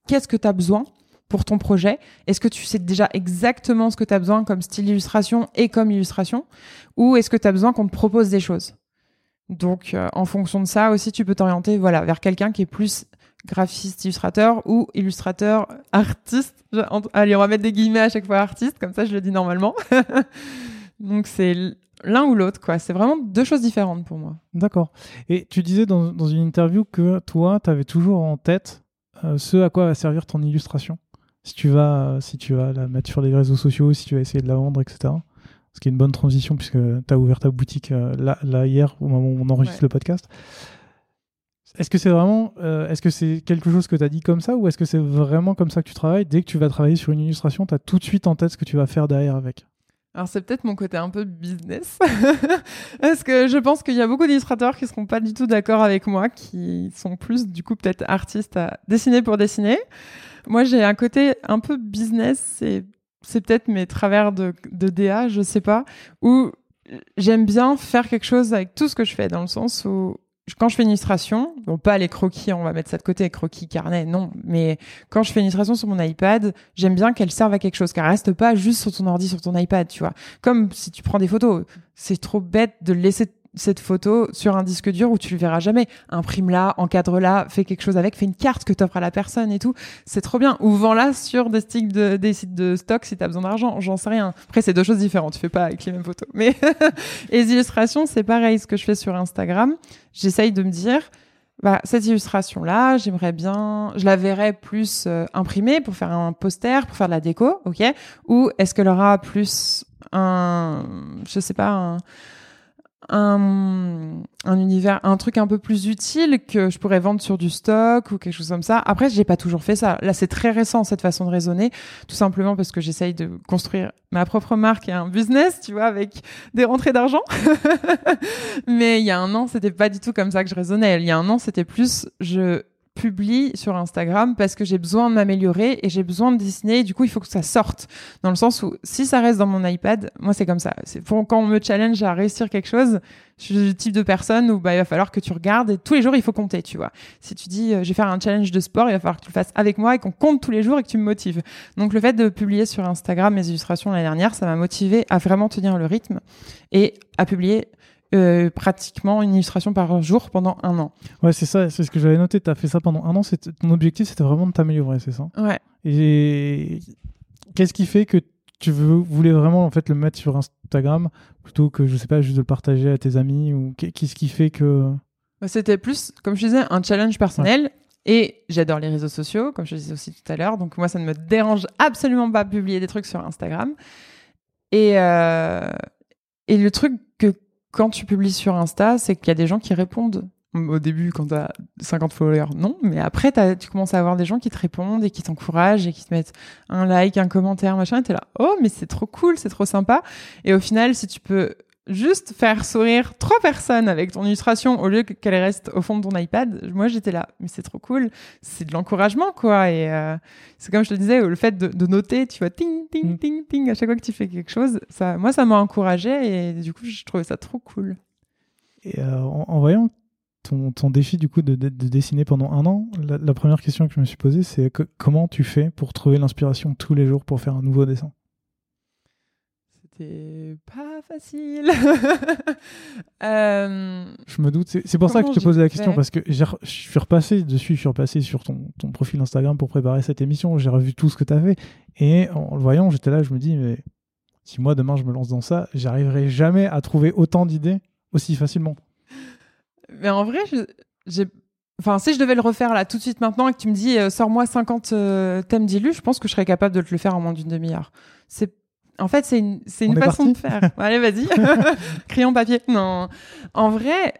qu'est-ce que tu as besoin pour ton projet? Est-ce que tu sais déjà exactement ce que tu as besoin comme style d'illustration et comme illustration? Ou est-ce que tu as besoin qu'on te propose des choses? Donc, euh, en fonction de ça aussi, tu peux t'orienter voilà, vers quelqu'un qui est plus graphiste, illustrateur ou illustrateur, artiste. Allez, on va mettre des guillemets à chaque fois artiste, comme ça je le dis normalement. [laughs] Donc, c'est l'un ou l'autre, quoi. C'est vraiment deux choses différentes pour moi. D'accord. Et tu disais dans, dans une interview que toi, tu avais toujours en tête euh, ce à quoi va servir ton illustration. Si tu vas, euh, si tu vas la mettre sur les réseaux sociaux, si tu vas essayer de la vendre, etc. Ce qui est une bonne transition puisque tu as ouvert ta boutique euh, là, là hier au moment où on enregistre Ouais. le podcast. Est-ce que c'est vraiment, euh, est-ce que c'est quelque chose que tu as dit comme ça ou est-ce que c'est vraiment comme ça que tu travailles? Dès que tu vas travailler sur une illustration, tu as tout de suite en tête ce que tu vas faire derrière avec. Alors c'est peut-être mon côté un peu business, [laughs] parce que je pense qu'il y a beaucoup d'illustrateurs qui seront pas du tout d'accord avec moi, qui sont plus du coup peut-être artistes à dessiner pour dessiner. Moi j'ai un côté un peu business, c'est peut-être mes travers de, de DA, je sais pas, où j'aime bien faire quelque chose avec tout ce que je fais, dans le sens où quand je fais une illustration, bon pas les croquis, on va mettre ça de côté, croquis, carnet, non, mais quand je fais une illustration sur mon iPad, j'aime bien qu'elle serve à quelque chose, qu'elle reste pas juste sur ton ordi, sur ton iPad, tu vois. Comme si tu prends des photos, c'est trop bête de laisser cette photo sur un disque dur où tu le verras jamais. Imprime-la, encadre-la, fais quelque chose avec, fais une carte que t'offres à la personne et tout. C'est trop bien. Ou vends-la sur des, sticks de, des sites de stock si t'as besoin d'argent. J'en sais rien. Après, c'est deux choses différentes. Tu fais pas avec les mêmes photos. Mais [laughs] les illustrations, c'est pareil. Ce que je fais sur Instagram, j'essaye de me dire, bah, cette illustration-là, j'aimerais bien, je la verrais plus euh, imprimée pour faire un poster, pour faire de la déco, ok? Ou est-ce qu'elle aura plus un, je sais pas, un, un, un univers, un truc un peu plus utile que je pourrais vendre sur du stock ou quelque chose comme ça. Après, j'ai pas toujours fait ça. Là, c'est très récent cette façon de raisonner, tout simplement parce que j'essaye de construire ma propre marque et un business, tu vois, avec des rentrées d'argent. [laughs] Mais il y a un an, c'était pas du tout comme ça que je raisonnais. Il y a un an, c'était plus je publie sur Instagram parce que j'ai besoin de m'améliorer et j'ai besoin de dessiner. Et du coup, il faut que ça sorte. Dans le sens où, si ça reste dans mon iPad, moi, c'est comme ça. C'est pour quand on me challenge à réussir quelque chose, je suis le type de personne où bah, il va falloir que tu regardes et tous les jours, il faut compter, tu vois. Si tu dis, euh, je vais faire un challenge de sport, il va falloir que tu le fasses avec moi et qu'on compte tous les jours et que tu me motives. Donc, le fait de publier sur Instagram mes illustrations l'année dernière, ça m'a motivé à vraiment tenir le rythme et à publier euh, pratiquement une illustration par jour pendant un an. Ouais, c'est ça, c'est ce que j'avais noté. Tu as fait ça pendant un an. Ton objectif, c'était vraiment de t'améliorer, c'est ça? Ouais. Et qu'est-ce qui fait que tu veux, voulais vraiment en fait le mettre sur Instagram plutôt que, je sais pas, juste de le partager à tes amis ou qu'est-ce qui fait que. Bah, c'était plus, comme je disais, un challenge personnel. Et j'adore les réseaux sociaux, comme je disais aussi tout à l'heure. Donc moi, ça ne me dérange absolument pas de publier des trucs sur Instagram. Et, euh, et le truc que quand tu publies sur Insta, c'est qu'il y a des gens qui répondent. Au début, quand tu as 50 followers, non. Mais après, tu commences à avoir des gens qui te répondent et qui t'encouragent et qui te mettent un like, un commentaire, machin. Et t'es là, oh, mais c'est trop cool, c'est trop sympa. Et au final, si tu peux juste faire sourire trois personnes avec ton illustration au lieu qu'elle reste au fond de ton iPad, moi j'étais là, mais c'est trop cool, c'est de l'encouragement quoi. Et euh, c'est comme je te disais, le fait de, noter, tu vois, ting, ting, mm. ting, ting, à chaque fois que tu fais quelque chose, ça, moi ça m'a encouragé et du coup je trouvais ça trop cool. Et euh, en, voyant ton, ton, défi du coup de, de, dessiner pendant un an, la, première question que je me suis posée c'est comment tu fais pour trouver l'inspiration tous les jours pour faire un nouveau dessin? C'est pas facile. [laughs] Euh, je me doute. C'est pour ça que je te posais la question parce que je suis repassé dessus, je suis repassé sur ton, ton profil Instagram pour préparer cette émission. J'ai revu tout ce que tu avais et en le voyant, j'étais là, je me dis, mais si moi demain je me lance dans ça, j'arriverai jamais à trouver autant d'idées aussi facilement. Mais en vrai, j'ai Enfin, si je devais le refaire là tout de suite maintenant et que tu me dis euh, sors-moi 50 euh, thèmes d'illus, je pense que je serais capable de te le faire en moins d'une demi-heure. C'est en fait, c'est une, c'est une façon de faire. Allez, vas-y. [laughs] Crayon papier. Non. En vrai,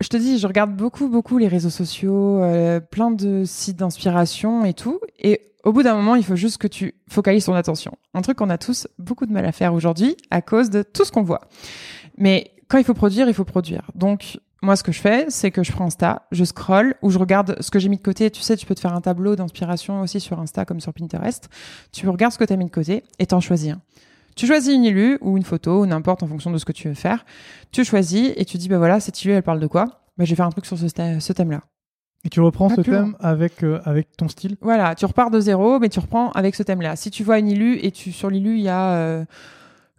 je te dis, je regarde beaucoup, beaucoup les réseaux sociaux, euh, plein de sites d'inspiration et tout. Et au bout d'un moment, il faut juste que tu focalises ton attention. Un truc qu'on a tous beaucoup de mal à faire aujourd'hui à cause de tout ce qu'on voit. Mais quand il faut produire, il faut produire. Donc, moi, ce que je fais, c'est que je prends Insta, je scroll ou je regarde ce que j'ai mis de côté. Tu sais, tu peux te faire un tableau d'inspiration aussi sur Insta comme sur Pinterest. Tu regardes ce que tu as mis de côté et t'en choisis un. Tu choisis une illu ou une photo ou n'importe en fonction de ce que tu veux faire. Tu choisis et tu dis, bah voilà, cette illu, elle parle de quoi? Bah, Je vais faire un truc sur ce, thème-là. Et tu reprends ce thème avec, euh, avec ton style? Voilà, tu repars de zéro, mais tu reprends avec ce thème-là. Si tu vois une illu et tu sur l'illu, il y a... Euh,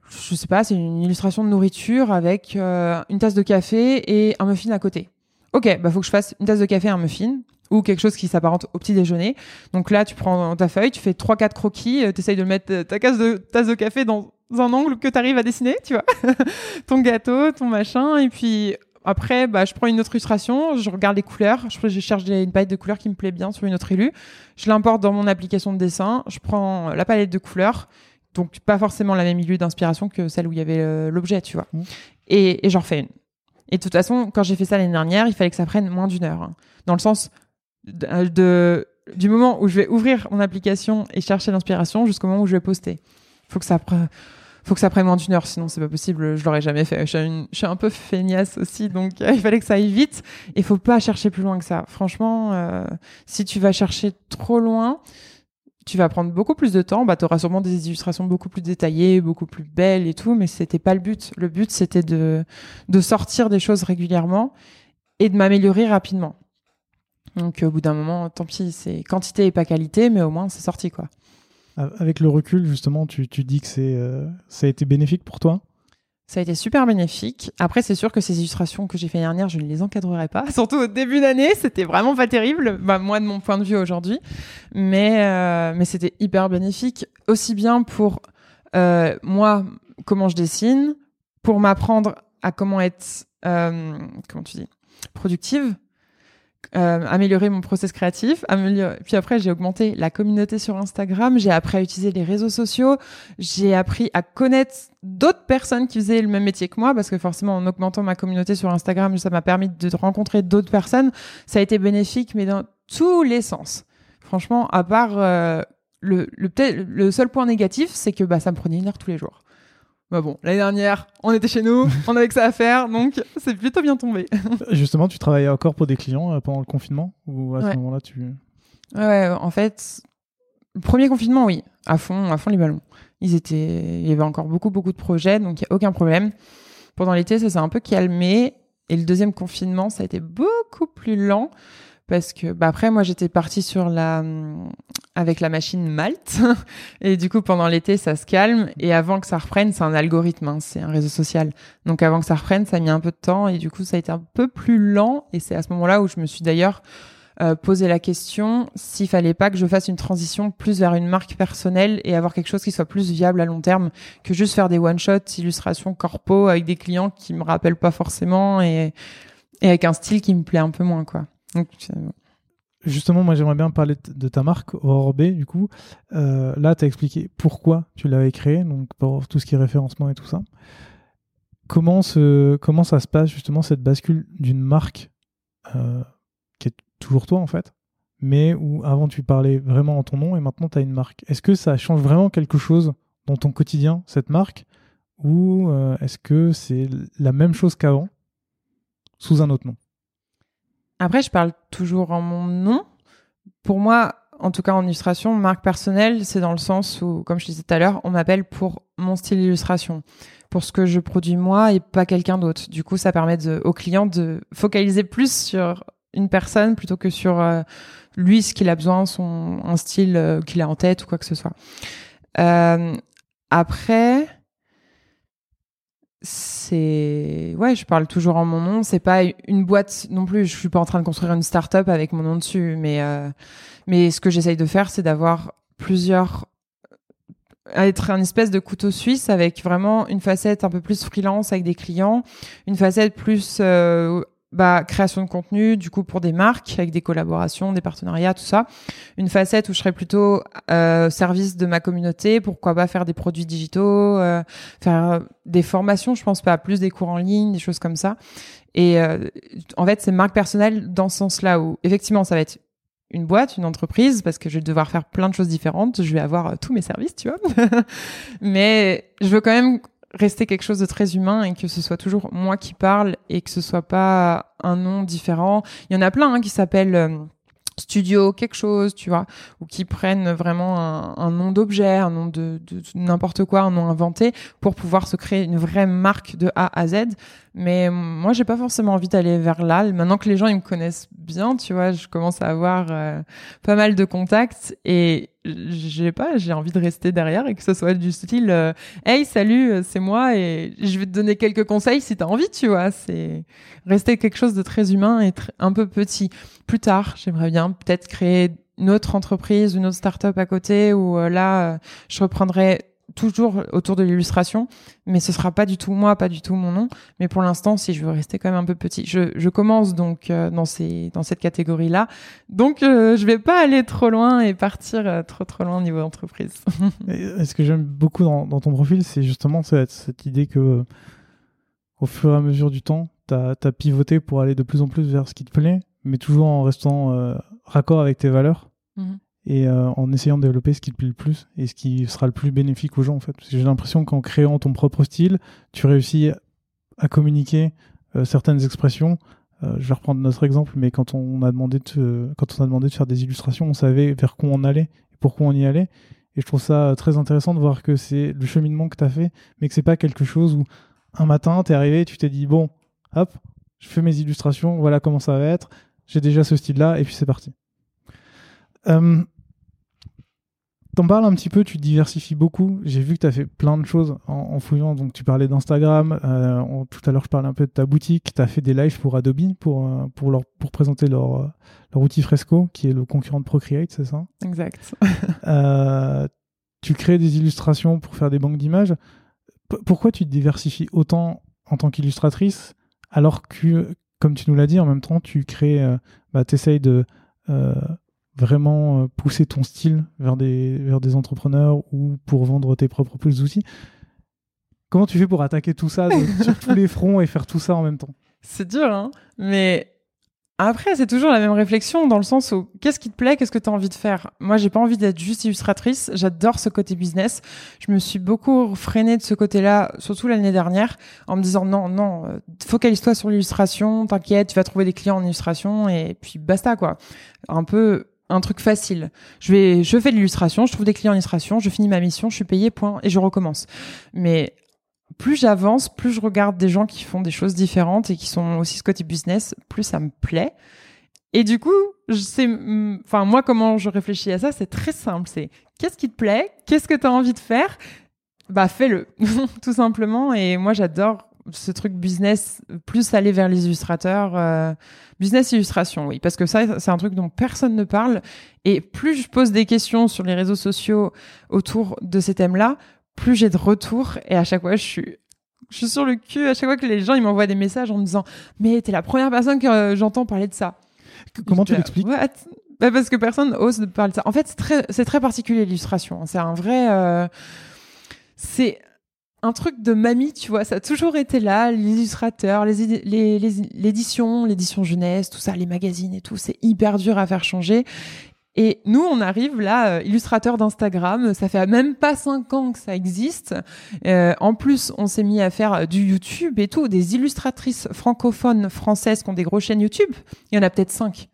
je sais pas, c'est une illustration de nourriture avec euh, une tasse de café et un muffin à côté. Ok, bah faut que je fasse une tasse de café et un muffin ou quelque chose qui s'apparente au petit déjeuner. Donc là, tu prends ta feuille, tu fais trois quatre croquis, euh, tu essayes de mettre euh, ta tasse de, café dans un angle que tu arrives à dessiner, tu vois. [laughs] ton gâteau, ton machin et puis après, bah, je prends une autre illustration, je regarde les couleurs, je, cherche une palette de couleurs qui me plaît bien sur une autre élu, je l'importe dans mon application de dessin, je prends la palette de couleurs, donc pas forcément la même milieu d'inspiration que celle où il y avait euh, l'objet, tu vois. Mmh. Et, et j'en refais une. Et de toute façon, quand j'ai fait ça l'année dernière, il fallait que ça prenne moins d'une heure. Hein. Dans le sens de, du moment où je vais ouvrir mon application et chercher l'inspiration jusqu'au moment où je vais poster. Faut que ça faut que ça prenne moins d'une heure, sinon c'est pas possible, je l'aurais jamais fait. Je suis, un peu feignasse aussi, donc [laughs] il fallait que ça aille vite. Il faut pas chercher plus loin que ça. Franchement, euh, si tu vas chercher trop loin, tu vas prendre beaucoup plus de temps. Bah, tu auras sûrement des illustrations beaucoup plus détaillées, beaucoup plus belles et tout, mais c'était pas le but. Le but, c'était de, de sortir des choses régulièrement et de m'améliorer rapidement. Donc, au bout d'un moment, tant pis, c'est quantité et pas qualité, mais au moins, c'est sorti, quoi. Avec le recul, justement, tu, tu dis que c'est, euh, ça a été bénéfique pour toi? Ça a été super bénéfique. Après, c'est sûr que ces illustrations que j'ai fait dernière, je ne les encadrerai pas. [laughs] Surtout au début d'année, c'était vraiment pas terrible, bah, moi de mon point de vue aujourd'hui. Mais, euh, mais c'était hyper bénéfique, aussi bien pour euh, moi, comment je dessine, pour m'apprendre à comment être, euh, comment tu dis, productive, euh, améliorer mon process créatif. Puis après, j'ai augmenté la communauté sur Instagram. J'ai appris à utiliser les réseaux sociaux. J'ai appris à connaître d'autres personnes qui faisaient le même métier que moi, parce que forcément, en augmentant ma communauté sur Instagram, ça m'a permis de rencontrer d'autres personnes. Ça a été bénéfique, mais dans tous les sens. Franchement, à part euh, le, le, le seul point négatif, c'est que bah, ça me prenait une heure tous les jours. Bah bon, l'année dernière, on était chez nous, [laughs] on avait que ça à faire, donc c'est plutôt bien tombé. Justement, tu travaillais encore pour des clients euh, pendant le confinement ou à ce moment-là tu Ouais, en fait, le premier confinement, oui, à fond, à fond les ballons. Ils étaient, il y avait encore beaucoup, beaucoup de projets, donc il n'y a aucun problème. Pendant l'été, ça s'est un peu calmé, et le deuxième confinement, ça a été beaucoup plus lent parce que bah après moi j'étais partie sur la avec la machine Malte. [laughs] Et du coup pendant l'été ça se calme. Et avant que ça reprenne c'est un algorithme hein, c'est un réseau social. Donc avant que ça reprenne ça a mis un peu de temps. Et du coup ça a été un peu plus lent. Et c'est à ce moment-là où je me suis d'ailleurs euh, posé la question s'il fallait pas que je fasse une transition plus vers une marque personnelle et avoir quelque chose qui soit plus viable à long terme que juste faire des one shots illustrations corpo avec des clients qui me rappellent pas forcément et et avec un style qui me plaît un peu moins quoi Justement, moi j'aimerais bien parler de ta marque, Aurore du coup. Euh, là, tu as expliqué pourquoi tu l'avais créée, donc pour tout ce qui est référencement et tout ça. Comment, comment ça se passe justement cette bascule d'une marque euh, qui est toujours toi en fait, mais où avant tu parlais vraiment en ton nom et maintenant tu as une marque Est-ce que ça change vraiment quelque chose dans ton quotidien, cette marque, ou euh, est-ce que c'est la même chose qu'avant, sous un autre nom? Après, je parle toujours en mon nom. Pour moi, en tout cas en illustration, marque personnelle, c'est dans le sens où, comme je disais tout à l'heure, on m'appelle pour mon style d'illustration, pour ce que je produis moi et pas quelqu'un d'autre. Du coup, ça permet de, au client de focaliser plus sur une personne plutôt que sur euh, lui, ce qu'il a besoin, son un style euh, qu'il a en tête ou quoi que ce soit. Euh, après, c'est ouais je parle toujours en mon nom. C'est pas une boîte non plus. Je suis pas en train de construire une start-up avec mon nom dessus. Mais euh, mais ce que j'essaye de faire c'est d'avoir plusieurs être un espèce de couteau suisse avec vraiment une facette un peu plus freelance avec des clients une facette plus euh, bah, création de contenu, du coup, pour des marques, avec des collaborations, des partenariats, tout ça. Une facette où je serais plutôt euh, service de ma communauté, pourquoi pas faire des produits digitaux, euh, faire des formations, je pense pas, plus des cours en ligne, des choses comme ça. Et euh, en fait, c'est marque personnelle dans ce sens-là où, effectivement, ça va être une boîte, une entreprise, parce que je vais devoir faire plein de choses différentes. Je vais avoir euh, tous mes services, tu vois. [laughs] Mais je veux quand même rester quelque chose de très humain et que ce soit toujours moi qui parle et que ce soit pas un nom différent. Il y en a plein hein, qui s'appellent euh, studio quelque chose, tu vois, ou qui prennent vraiment un, nom d'objet, un nom de, n'importe quoi, un nom inventé pour pouvoir se créer une vraie marque de A à Z. Mais moi, j'ai pas forcément envie d'aller vers là. Maintenant que les gens ils me connaissent bien, tu vois, je commence à avoir euh, pas mal de contacts et j'ai pas, j'ai envie de rester derrière et que ce soit du style euh, Hey, salut, euh, c'est moi et je vais te donner quelques conseils si t'as envie, tu vois. C'est rester quelque chose de très humain et un peu petit. Plus tard, j'aimerais bien peut-être créer une autre entreprise, une autre start-up à côté où là, je reprendrai toujours autour de l'illustration, mais ce sera pas du tout moi, pas du tout mon nom. Mais pour l'instant, si je veux rester quand même un peu petit, je, commence donc euh, dans cette catégorie-là. Donc euh, je vais pas aller trop loin et partir euh, trop trop loin au niveau entreprise. [laughs] et ce que j'aime beaucoup dans, ton profil, c'est justement cette, cette, idée que au fur et à mesure du temps, tu as, pivoté pour aller de plus en plus vers ce qui te plaît, mais toujours en restant raccord avec tes valeurs. Mhm et euh, en essayant de développer ce qui te plaît le plus et ce qui sera le plus bénéfique aux gens en fait. j'ai l'impression qu'en créant ton propre style, tu réussis à communiquer euh, certaines expressions. Euh, je vais reprendre notre exemple, mais quand on a demandé de, quand on a demandé de faire des illustrations, on savait vers quoi on allait et pourquoi on y allait. Et je trouve ça très intéressant de voir que c'est le cheminement que tu as fait, mais que c'est pas quelque chose où un matin tu es arrivé, tu t'es dit bon, hop, je fais mes illustrations, voilà comment ça va être, j'ai déjà ce style-là, et puis c'est parti. Euh, T'en parles un petit peu, tu diversifies beaucoup. J'ai vu que tu as fait plein de choses en, fouillant. Donc, tu parlais d'Instagram. Euh, tout à l'heure, je parlais un peu de ta boutique. Tu as fait des lives pour Adobe pour, euh, pour, leur, pour présenter leur, euh, leur outil Fresco, qui est le concurrent de Procreate, c'est ça? Exact. [laughs] tu crées des illustrations pour faire des banques d'images. pourquoi tu te diversifies autant en tant qu'illustratrice alors que comme tu nous l'as dit, en même temps, tu crées, euh, bah, t'essayes de euh, vraiment euh, pousser ton style vers des, vers des entrepreneurs ou pour vendre tes propres plus d'outils. Comment tu fais pour attaquer tout ça de- [laughs] sur tous les fronts et faire tout ça en même temps? C'est dur, hein. Mais après, c'est toujours la même réflexion dans le sens où qu'est-ce qui te plaît, qu'est-ce que tu as envie de faire? Moi, j'ai pas envie d'être juste illustratrice. J'adore ce côté business. Je me suis beaucoup freinée de ce côté-là, surtout l'année dernière, en me disant non, non, euh, focalise-toi sur l'illustration, t'inquiète, tu vas trouver des clients en illustration et puis basta quoi. Un peu un truc facile. Je vais, je fais de l'illustration, je trouve des clients en illustration, je finis ma mission, je suis payé, point, et je recommence. Mais plus j'avance, plus je regarde des gens qui font des choses différentes et qui sont aussi ce côté business, plus ça me plaît. Et du coup, je sais, hum, enfin moi comment je réfléchis à ça, c'est très simple. C'est qu'est-ce qui te plaît, qu'est-ce que tu as envie de faire, bah fais-le, [laughs] tout simplement. Et moi j'adore ce truc business, plus aller vers les illustrateurs, euh, business illustration, oui, parce que ça c'est un truc dont personne ne parle. Et plus je pose des questions sur les réseaux sociaux autour de ces thèmes-là, plus j'ai de retours et à chaque fois je suis je suis sur le cul à chaque fois que les gens ils m'envoient des messages en me disant mais t'es la première personne que euh, j'entends parler de ça. Comment tu l'expliques? Bah, parce que personne ose parler de ça. En fait, c'est très, c'est très particulier l'illustration. C'est un vrai, euh, c'est un truc de mamie, tu vois. Ça a toujours été là, l'illustrateur, les, idi- les, les- l'édition, l'édition jeunesse, tout ça, les magazines et tout. C'est hyper dur à faire changer. Et nous, on arrive là, euh, illustrateur d'Instagram, ça fait même pas cinq ans que ça existe. Euh, en plus, on s'est mis à faire euh, du YouTube et tout, des illustratrices francophones françaises qui ont des grosses chaînes YouTube. Il y en a peut-être cinq.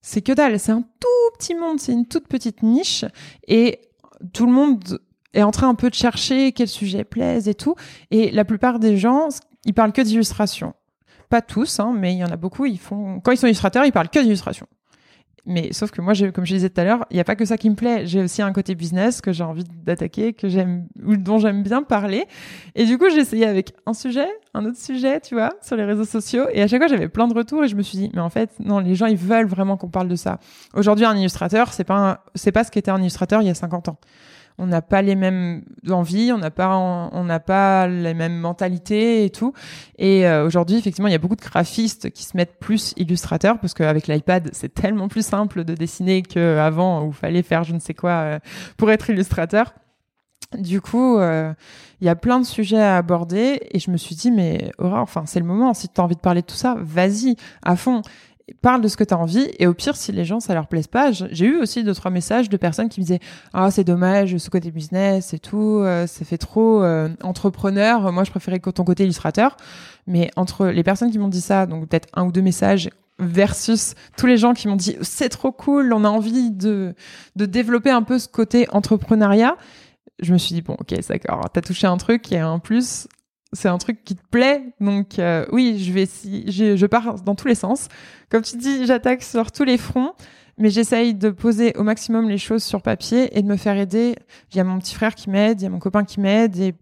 C'est que dalle, c'est un tout petit monde, c'est une toute petite niche et tout le monde est en train un peu de chercher quel sujet plaise et tout. Et la plupart des gens, ils parlent que d'illustration. Pas tous, hein, mais il y en a beaucoup, ils font, quand ils sont illustrateurs, ils parlent que d'illustration. Mais sauf que moi, comme je disais tout à l'heure, il n'y a pas que ça qui me plaît. J'ai aussi un côté business que j'ai envie d'attaquer, que j'aime, ou dont j'aime bien parler. Et du coup, j'ai essayé avec un sujet, un autre sujet, tu vois, sur les réseaux sociaux. Et à chaque fois, j'avais plein de retours et je me suis dit, mais en fait, non, les gens, ils veulent vraiment qu'on parle de ça. Aujourd'hui, un illustrateur, c'est pas, c'est pas ce qu'était un illustrateur il y a 50 ans. On n'a pas les mêmes envies, on n'a pas, on n'a pas les mêmes mentalités et tout. Et euh, aujourd'hui, effectivement, il y a beaucoup de graphistes qui se mettent plus illustrateurs parce qu'avec l'iPad, c'est tellement plus simple de dessiner qu'avant où fallait faire je ne sais quoi euh, pour être illustrateur. Du coup, euh, il y a plein de sujets à aborder et je me suis dit, mais Aura, enfin, c'est le moment. Si tu as envie de parler de tout ça, vas-y, à fond. Parle de ce que tu as envie et au pire, si les gens, ça leur plaise pas, j'ai eu aussi deux, trois messages de personnes qui me disaient, ah, c'est dommage, ce côté business et tout, euh, ça fait trop euh, entrepreneur. Moi, je préférais ton côté illustrateur. Mais entre les personnes qui m'ont dit ça, donc peut-être un ou deux messages, versus tous les gens qui m'ont dit c'est trop cool, on a envie de, de développer un peu ce côté entrepreneuriat, je me suis dit bon, ok, d'accord, t'as touché un truc et en plus, c'est un truc qui te plaît. Donc euh, oui, je vais si je, je pars dans tous les sens. Comme tu dis, j'attaque sur tous les fronts. Mais j'essaye de poser au maximum les choses sur papier et de me faire aider. Il y a mon petit frère qui m'aide, il y a mon copain qui m'aide et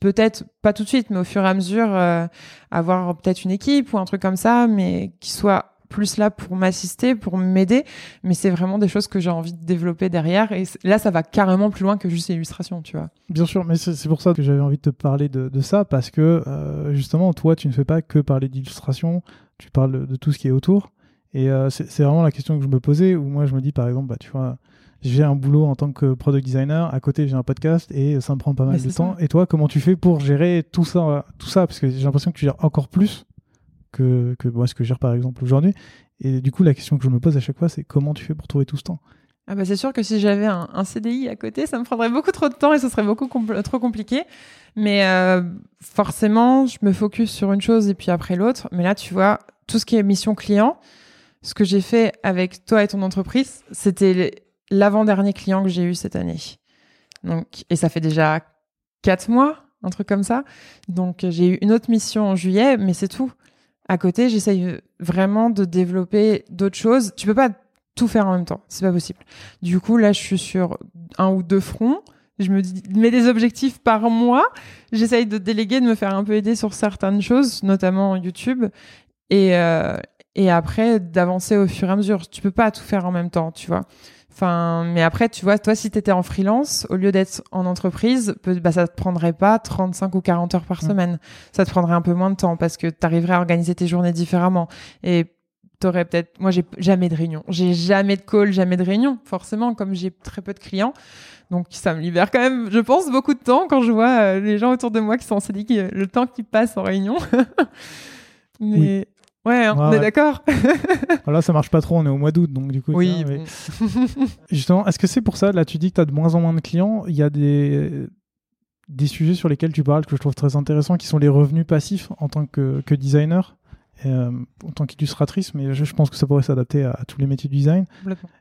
peut-être pas tout de suite, mais au fur et à mesure, euh, avoir peut-être une équipe ou un truc comme ça, mais qui soit plus là pour m'assister, pour m'aider. Mais c'est vraiment des choses que j'ai envie de développer derrière. Et là, ça va carrément plus loin que juste l'illustration, tu vois. Bien sûr, mais c'est pour ça que j'avais envie de te parler de, de ça, parce que euh, justement, toi, tu ne fais pas que parler d'illustration, tu parles de, tout ce qui est autour. Et euh, c'est vraiment la question que je me posais, où moi je me dis par exemple, bah, tu vois, j'ai un boulot en tant que product designer, à côté j'ai un podcast et ça me prend pas mal de temps. Et toi, comment tu fais pour gérer tout ça, tout ça? Parce que j'ai l'impression que tu gères encore plus que, moi ce que je gère par exemple aujourd'hui. Et du coup, la question que je me pose à chaque fois, c'est comment tu fais pour trouver tout ce temps? Ah bah c'est sûr que si j'avais un, un CDI à côté, ça me prendrait beaucoup trop de temps et ce serait beaucoup trop compliqué. Mais euh, forcément, je me focus sur une chose et puis après l'autre. Mais là, tu vois, tout ce qui est mission client, ce que j'ai fait avec toi et ton entreprise, c'était l'avant-dernier client que j'ai eu cette année. Donc, et ça fait déjà quatre mois, un truc comme ça. Donc, j'ai eu une autre mission en juillet, mais c'est tout. À côté, j'essaye vraiment de développer d'autres choses. Tu peux pas tout faire en même temps, c'est pas possible. Du coup, là, je suis sur un ou deux fronts. Je me dis, mets des objectifs par mois. J'essaye de déléguer, de me faire un peu aider sur certaines choses, notamment YouTube. Et, euh, et après d'avancer au fur et à mesure. Tu peux pas tout faire en même temps, tu vois. Enfin, mais après, tu vois, toi, si tu étais en freelance, au lieu d'être en entreprise, bah, ça te prendrait pas 35 ou 40 heures par semaine. Ça te prendrait un peu moins de temps parce que tu arriverais à organiser tes journées différemment. Et t'aurais peut-être, moi, j'ai jamais de réunion. J'ai jamais de call, jamais de réunion, forcément, comme j'ai très peu de clients. Donc, ça me libère quand même, je pense, beaucoup de temps quand je vois euh, les gens autour de moi qui sont dit que le temps qu'ils passent en réunion. [laughs] mais, Ouais, hein, on est d'accord. [laughs] Là, ça marche pas trop, on est au mois d'août, donc du coup. Oui. Justement, est-ce que c'est pour ça, là, tu dis que tu as de moins en moins de clients, il y a des, des sujets sur lesquels tu parles que je trouve très intéressants, qui sont les revenus passifs en tant que, que designer, euh, en tant qu'illustratrice, mais je, pense que ça pourrait s'adapter à, tous les métiers du design.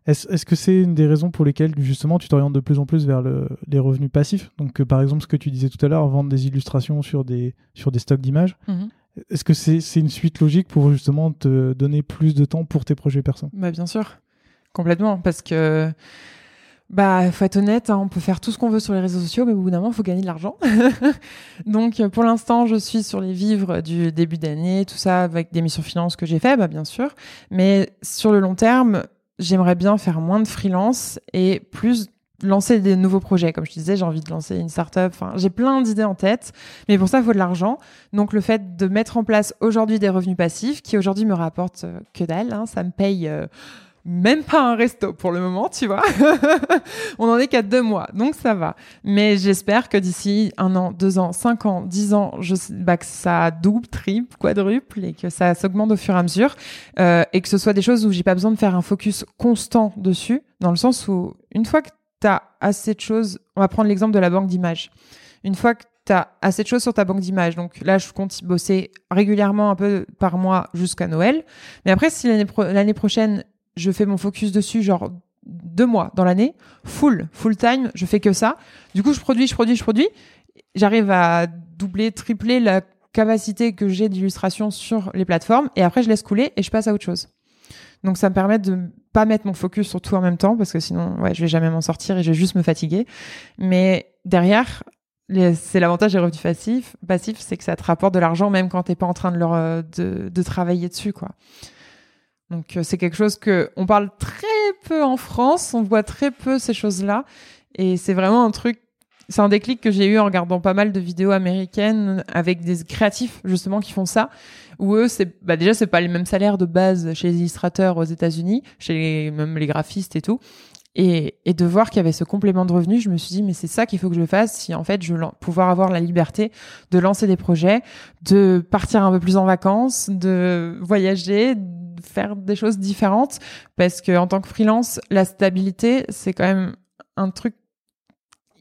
Est-ce est que c'est une des raisons pour lesquelles, justement, tu t'orientes de plus en plus vers le, les revenus passifs? Donc, par exemple, ce que tu disais tout à l'heure, vendre des illustrations sur des, sur des stocks d'images. Mhm. Est-ce que c'est une suite logique pour justement te donner plus de temps pour tes projets perso? Bah, Bien sûr, complètement. Parce que, bah, faut être honnête, hein, on peut faire tout ce qu'on veut sur les réseaux sociaux, mais au bout d'un moment, il faut gagner de l'argent. [laughs] Donc, pour l'instant, je suis sur les vivres du début d'année, tout ça, avec des missions finances que j'ai fait, bah, bien sûr. Mais sur le long terme, j'aimerais bien faire moins de freelance et plus lancer des nouveaux projets. Comme je te disais, j'ai envie de lancer une startup. Enfin, j'ai plein d'idées en tête, mais pour ça, il faut de l'argent. Donc, le fait de mettre en place aujourd'hui des revenus passifs, qui aujourd'hui me rapportent euh, que dalle, hein, ça me paye euh, même pas un resto pour le moment, tu vois. [laughs] On en est qu'à deux mois, donc ça va. Mais j'espère que d'ici un an, deux ans, cinq ans, dix ans, je, bah, que ça double, triple, quadruple et que ça s'augmente au fur et à mesure euh, et que ce soit des choses où j'ai pas besoin de faire un focus constant dessus, dans le sens où une fois que tu as assez de choses, on va prendre l'exemple de la banque d'images. Une fois que tu as assez de choses sur ta banque d'images, donc là, je compte bosser régulièrement un peu par mois jusqu'à Noël. Mais après, si l'année prochaine, je fais mon focus dessus, genre deux mois dans l'année, full, full time, je fais que ça. Du coup, je produis, je produis, je produis. J'arrive à doubler, tripler la capacité que j'ai d'illustration sur les plateformes et après, je laisse couler et je passe à autre chose. Donc ça me permet de pas mettre mon focus sur tout en même temps parce que sinon ouais, je vais jamais m'en sortir et je vais juste me fatiguer. Mais derrière, c'est l'avantage des revenus passifs, passifs c'est que ça te rapporte de l'argent même quand t'es pas en train de, leur, euh, de, de travailler dessus quoi. Donc euh, c'est quelque chose que on parle très peu en France, on voit très peu ces choses-là et c'est vraiment un truc c'est un déclic que j'ai eu en regardant pas mal de vidéos américaines avec des créatifs justement qui font ça où eux c'est bah déjà c'est pas les mêmes salaires de base chez les illustrateurs aux États-Unis chez les, même les graphistes et tout et, et de voir qu'il y avait ce complément de revenus je me suis dit mais c'est ça qu'il faut que je fasse si en fait je veux pouvoir avoir la liberté de lancer des projets de partir un peu plus en vacances de voyager de faire des choses différentes parce que en tant que freelance la stabilité c'est quand même un truc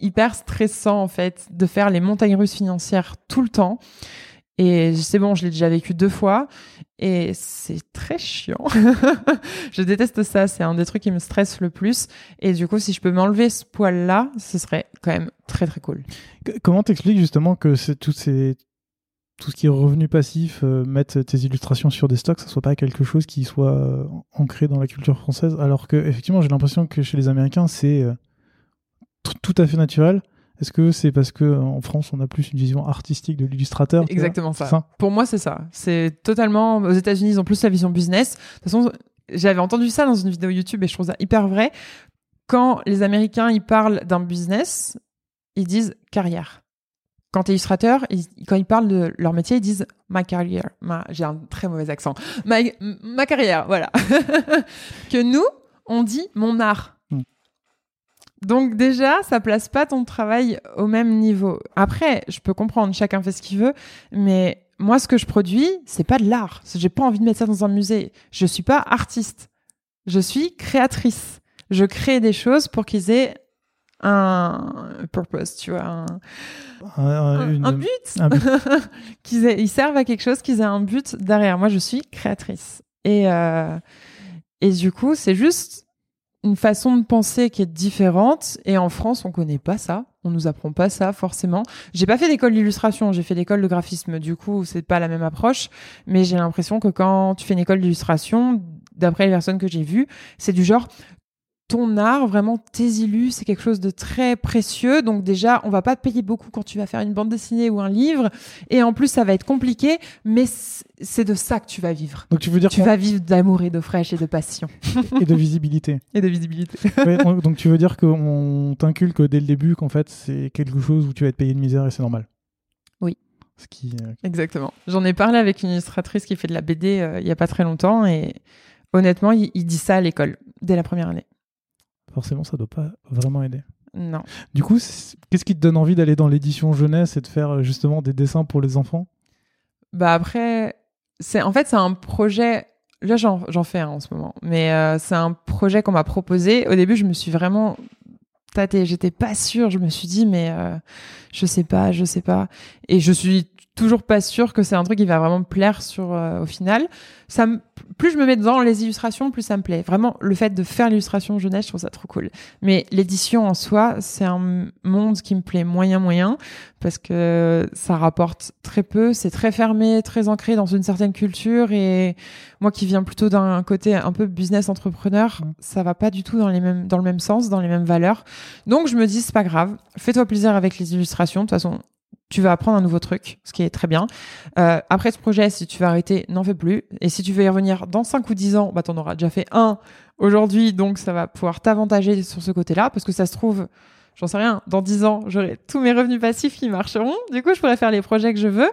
hyper stressant en fait de faire les montagnes russes financières tout le temps. Et c'est bon, je l'ai déjà vécu deux fois et c'est très chiant. [laughs] je déteste ça, c'est un des trucs qui me stresse le plus. Et du coup, si je peux m'enlever ce poil-là, ce serait quand même très très cool. Comment t'expliques justement que c'est tout, ces, tout ce qui est revenu passif, euh, mettre tes illustrations sur des stocks, ça soit pas quelque chose qui soit euh, ancré dans la culture française, alors que effectivement, j'ai l'impression que chez les Américains, c'est euh, tout à fait naturel Est-ce que c'est parce que en France on a plus une vision artistique de l'illustrateur Exactement ça. Pour moi c'est ça. C'est totalement. Aux États-Unis ils ont plus la vision business. De toute façon j'avais entendu ça dans une vidéo YouTube et je trouve ça hyper vrai. Quand les Américains ils parlent d'un business, ils disent carrière. Quand illustrateur, quand ils parlent de leur métier, ils disent ma carrière. J'ai un très mauvais accent. Ma, ma carrière, voilà. [laughs] que nous, on dit mon art. Donc déjà, ça place pas ton travail au même niveau. Après, je peux comprendre, chacun fait ce qu'il veut, mais moi, ce que je produis, c'est pas de l'art. J'ai pas envie de mettre ça dans un musée. Je suis pas artiste. Je suis créatrice. Je crée des choses pour qu'ils aient un purpose, tu vois, un, but, [laughs] qu'ils ils servent à quelque chose, qu'ils aient un but derrière. Moi, je suis créatrice. Et, euh, et du coup, c'est juste une façon de penser qui est différente. Et en France, on connaît pas ça. On nous apprend pas ça forcément. J'ai pas fait d'école d'illustration, j'ai fait l'école de graphisme. Du coup, c'est pas la même approche. Mais j'ai l'impression que quand tu fais une école d'illustration, d'après les personnes que j'ai vues, c'est du genre ton art, vraiment tes illus, c'est quelque chose de très précieux. Donc déjà, on va pas te payer beaucoup quand tu vas faire une bande dessinée ou un livre. Et en plus, ça va être compliqué, mais c'est de ça que tu vas vivre. Donc tu veux dire Tu vas vivre d'amour et de fraîche et de passion. [laughs] et de visibilité. et de visibilité. Ouais, on- donc tu veux dire qu'on t'inculque dès le début qu'en fait c'est quelque chose où tu vas être payé de misère et c'est normal. Oui. Ce qui, euh, Exactement. J'en ai parlé avec une illustratrice qui fait de la BD euh, il y a pas très longtemps et honnêtement, il, il dit ça à l'école dès la première année. Forcément ça doit pas vraiment aider. Non. Du coup, qu'est-ce qui te donne envie d'aller dans l'édition jeunesse et de faire euh, justement des dessins pour les enfants? Bah après, c'est en fait c'est un projet. Là j'en j'en fais un en ce moment, mais euh, c'est un projet qu'on m'a proposé. Au début, je me suis vraiment tâtée. J'étais pas sûre. Je me suis dit mais euh, je sais pas, je sais pas. Et je suis toujours pas sûre que c'est un truc qui va vraiment me plaire sur euh, au final. Ça me- plus je me mets dans les illustrations, plus ça me plaît. Vraiment, le fait de faire l'illustration jeunesse, je trouve ça trop cool. Mais l'édition en soi, c'est un monde qui me plaît moyen moyen parce que ça rapporte très peu, c'est très fermé, très ancré dans une certaine culture et moi qui viens plutôt d'un côté un peu business entrepreneur, Mm. ça va pas du tout dans les mêmes dans le même sens, dans les mêmes valeurs. Donc je me dis c'est pas grave, fais-toi plaisir avec les illustrations. De toute façon, tu vas apprendre un nouveau truc, ce qui est très bien. Euh, après ce projet, si tu veux arrêter, n'en fais plus. Et si tu veux y revenir dans 5 ou 10 ans, bah t'en auras déjà fait un aujourd'hui, donc ça va pouvoir t'avantager sur ce côté-là, parce que ça se trouve, j'en sais rien, dans 10 ans, j'aurai tous mes revenus passifs qui marcheront. Du coup, je pourrais faire les projets que je veux.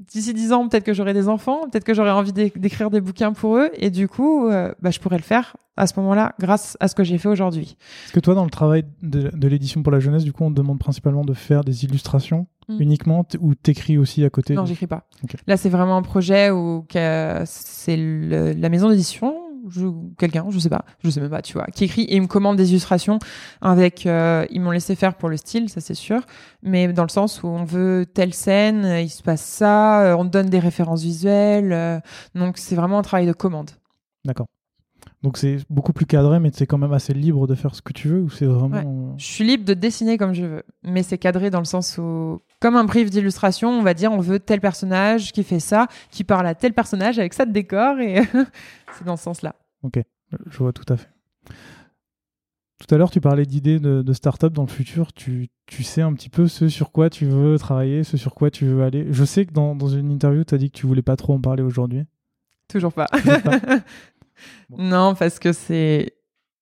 D'ici 10 ans, peut-être que j'aurai des enfants, peut-être que j'aurai envie d'é- d'écrire des bouquins pour eux, et du coup, euh, bah, je pourrais le faire à ce moment-là, grâce à ce que j'ai fait aujourd'hui. Est-ce que toi, dans le travail de, de l'édition pour la jeunesse, du coup, on te demande principalement de faire des illustrations? Mm. uniquement ou t'écris aussi à côté Non, j'écris pas. Là, c'est vraiment un projet où c'est la maison d'édition quelqu'un, je sais pas, je sais même pas, tu vois, qui écrit et il me commande des illustrations avec, euh, ils m'ont laissé faire pour le style, ça c'est sûr, mais dans le sens où on veut telle scène, il se passe ça, euh, on donne des références visuelles, euh, donc c'est vraiment un travail de commande. D'accord. Donc c'est beaucoup plus cadré, mais c'est quand même assez libre de faire ce que tu veux ou c'est vraiment. Je suis libre de dessiner comme je veux, mais c'est cadré dans le sens où, comme un brief d'illustration, on va dire on veut tel personnage qui fait ça, qui parle à tel personnage avec ça de décor, et [laughs] c'est dans ce sens-là. Je vois tout à fait. Tout à l'heure, tu parlais d'idées de, de start-up dans le futur. Tu, tu sais un petit peu ce sur quoi tu veux travailler, ce sur quoi tu veux aller. Je sais que dans, dans une interview, tu as dit que tu voulais pas trop en parler aujourd'hui. Toujours pas. Toujours pas. [laughs] Non, parce que c'est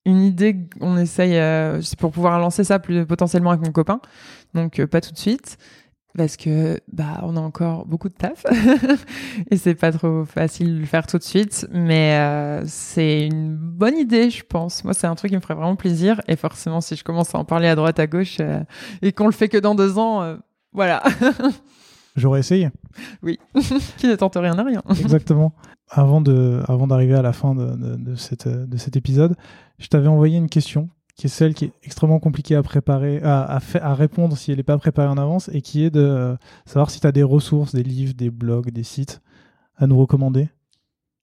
une idée qu'on essaye, euh, pour pouvoir lancer ça potentiellement avec mon copain. Donc euh, pas tout de suite. Parce que bah on a encore beaucoup de taf [laughs] et c'est pas trop facile de le faire tout de suite, mais euh, c'est une bonne idée, je pense. Moi, c'est un truc qui me ferait vraiment plaisir et forcément, si je commence à en parler à droite à gauche et qu'on le fait que dans deux ans, voilà, [laughs] J'aurais essayé. [laughs] qui ne tente rien à rien. [laughs] Exactement. Avant de, avant d'arriver à la fin de, de, de cette, de cet épisode, je t'avais envoyé une question qui est celle qui est extrêmement compliquée à préparer, à, à, fa- à répondre si elle n'est pas préparée en avance, et qui est de euh, savoir si tu as des ressources, des livres, des blogs, des sites à nous recommander.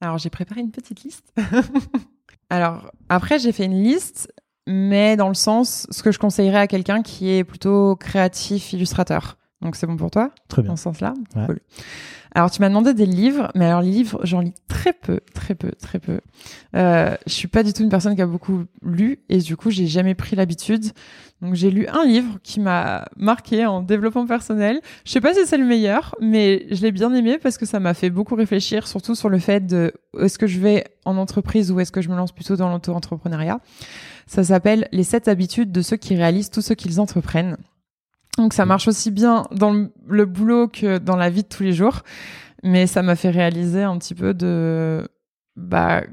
Alors, j'ai préparé une petite liste. [laughs] Alors, après, j'ai fait une liste, mais dans le sens, ce que je conseillerais à quelqu'un qui est plutôt créatif, illustrateur. Donc, c'est bon pour toi, Très bien. dans ce sens-là? Ouais. Cool. Alors, tu m'as demandé des livres, mais alors, les livres, j'en lis très peu, très peu, très peu. Euh, je suis pas du tout une personne qui a beaucoup lu, et du coup, j'ai jamais pris l'habitude. Donc, j'ai lu un livre qui m'a marqué en développement personnel. Je sais pas si c'est le meilleur, mais je l'ai bien aimé parce que ça m'a fait beaucoup réfléchir, surtout sur le fait de est-ce que je vais en entreprise ou est-ce que je me lance plutôt dans l'auto-entrepreneuriat. Ça s'appelle Les 7 habitudes de ceux qui réalisent tout ce qu'ils entreprennent. Donc ça marche aussi bien dans le, le boulot que dans la vie de tous les jours, mais ça m'a fait réaliser un petit peu de bah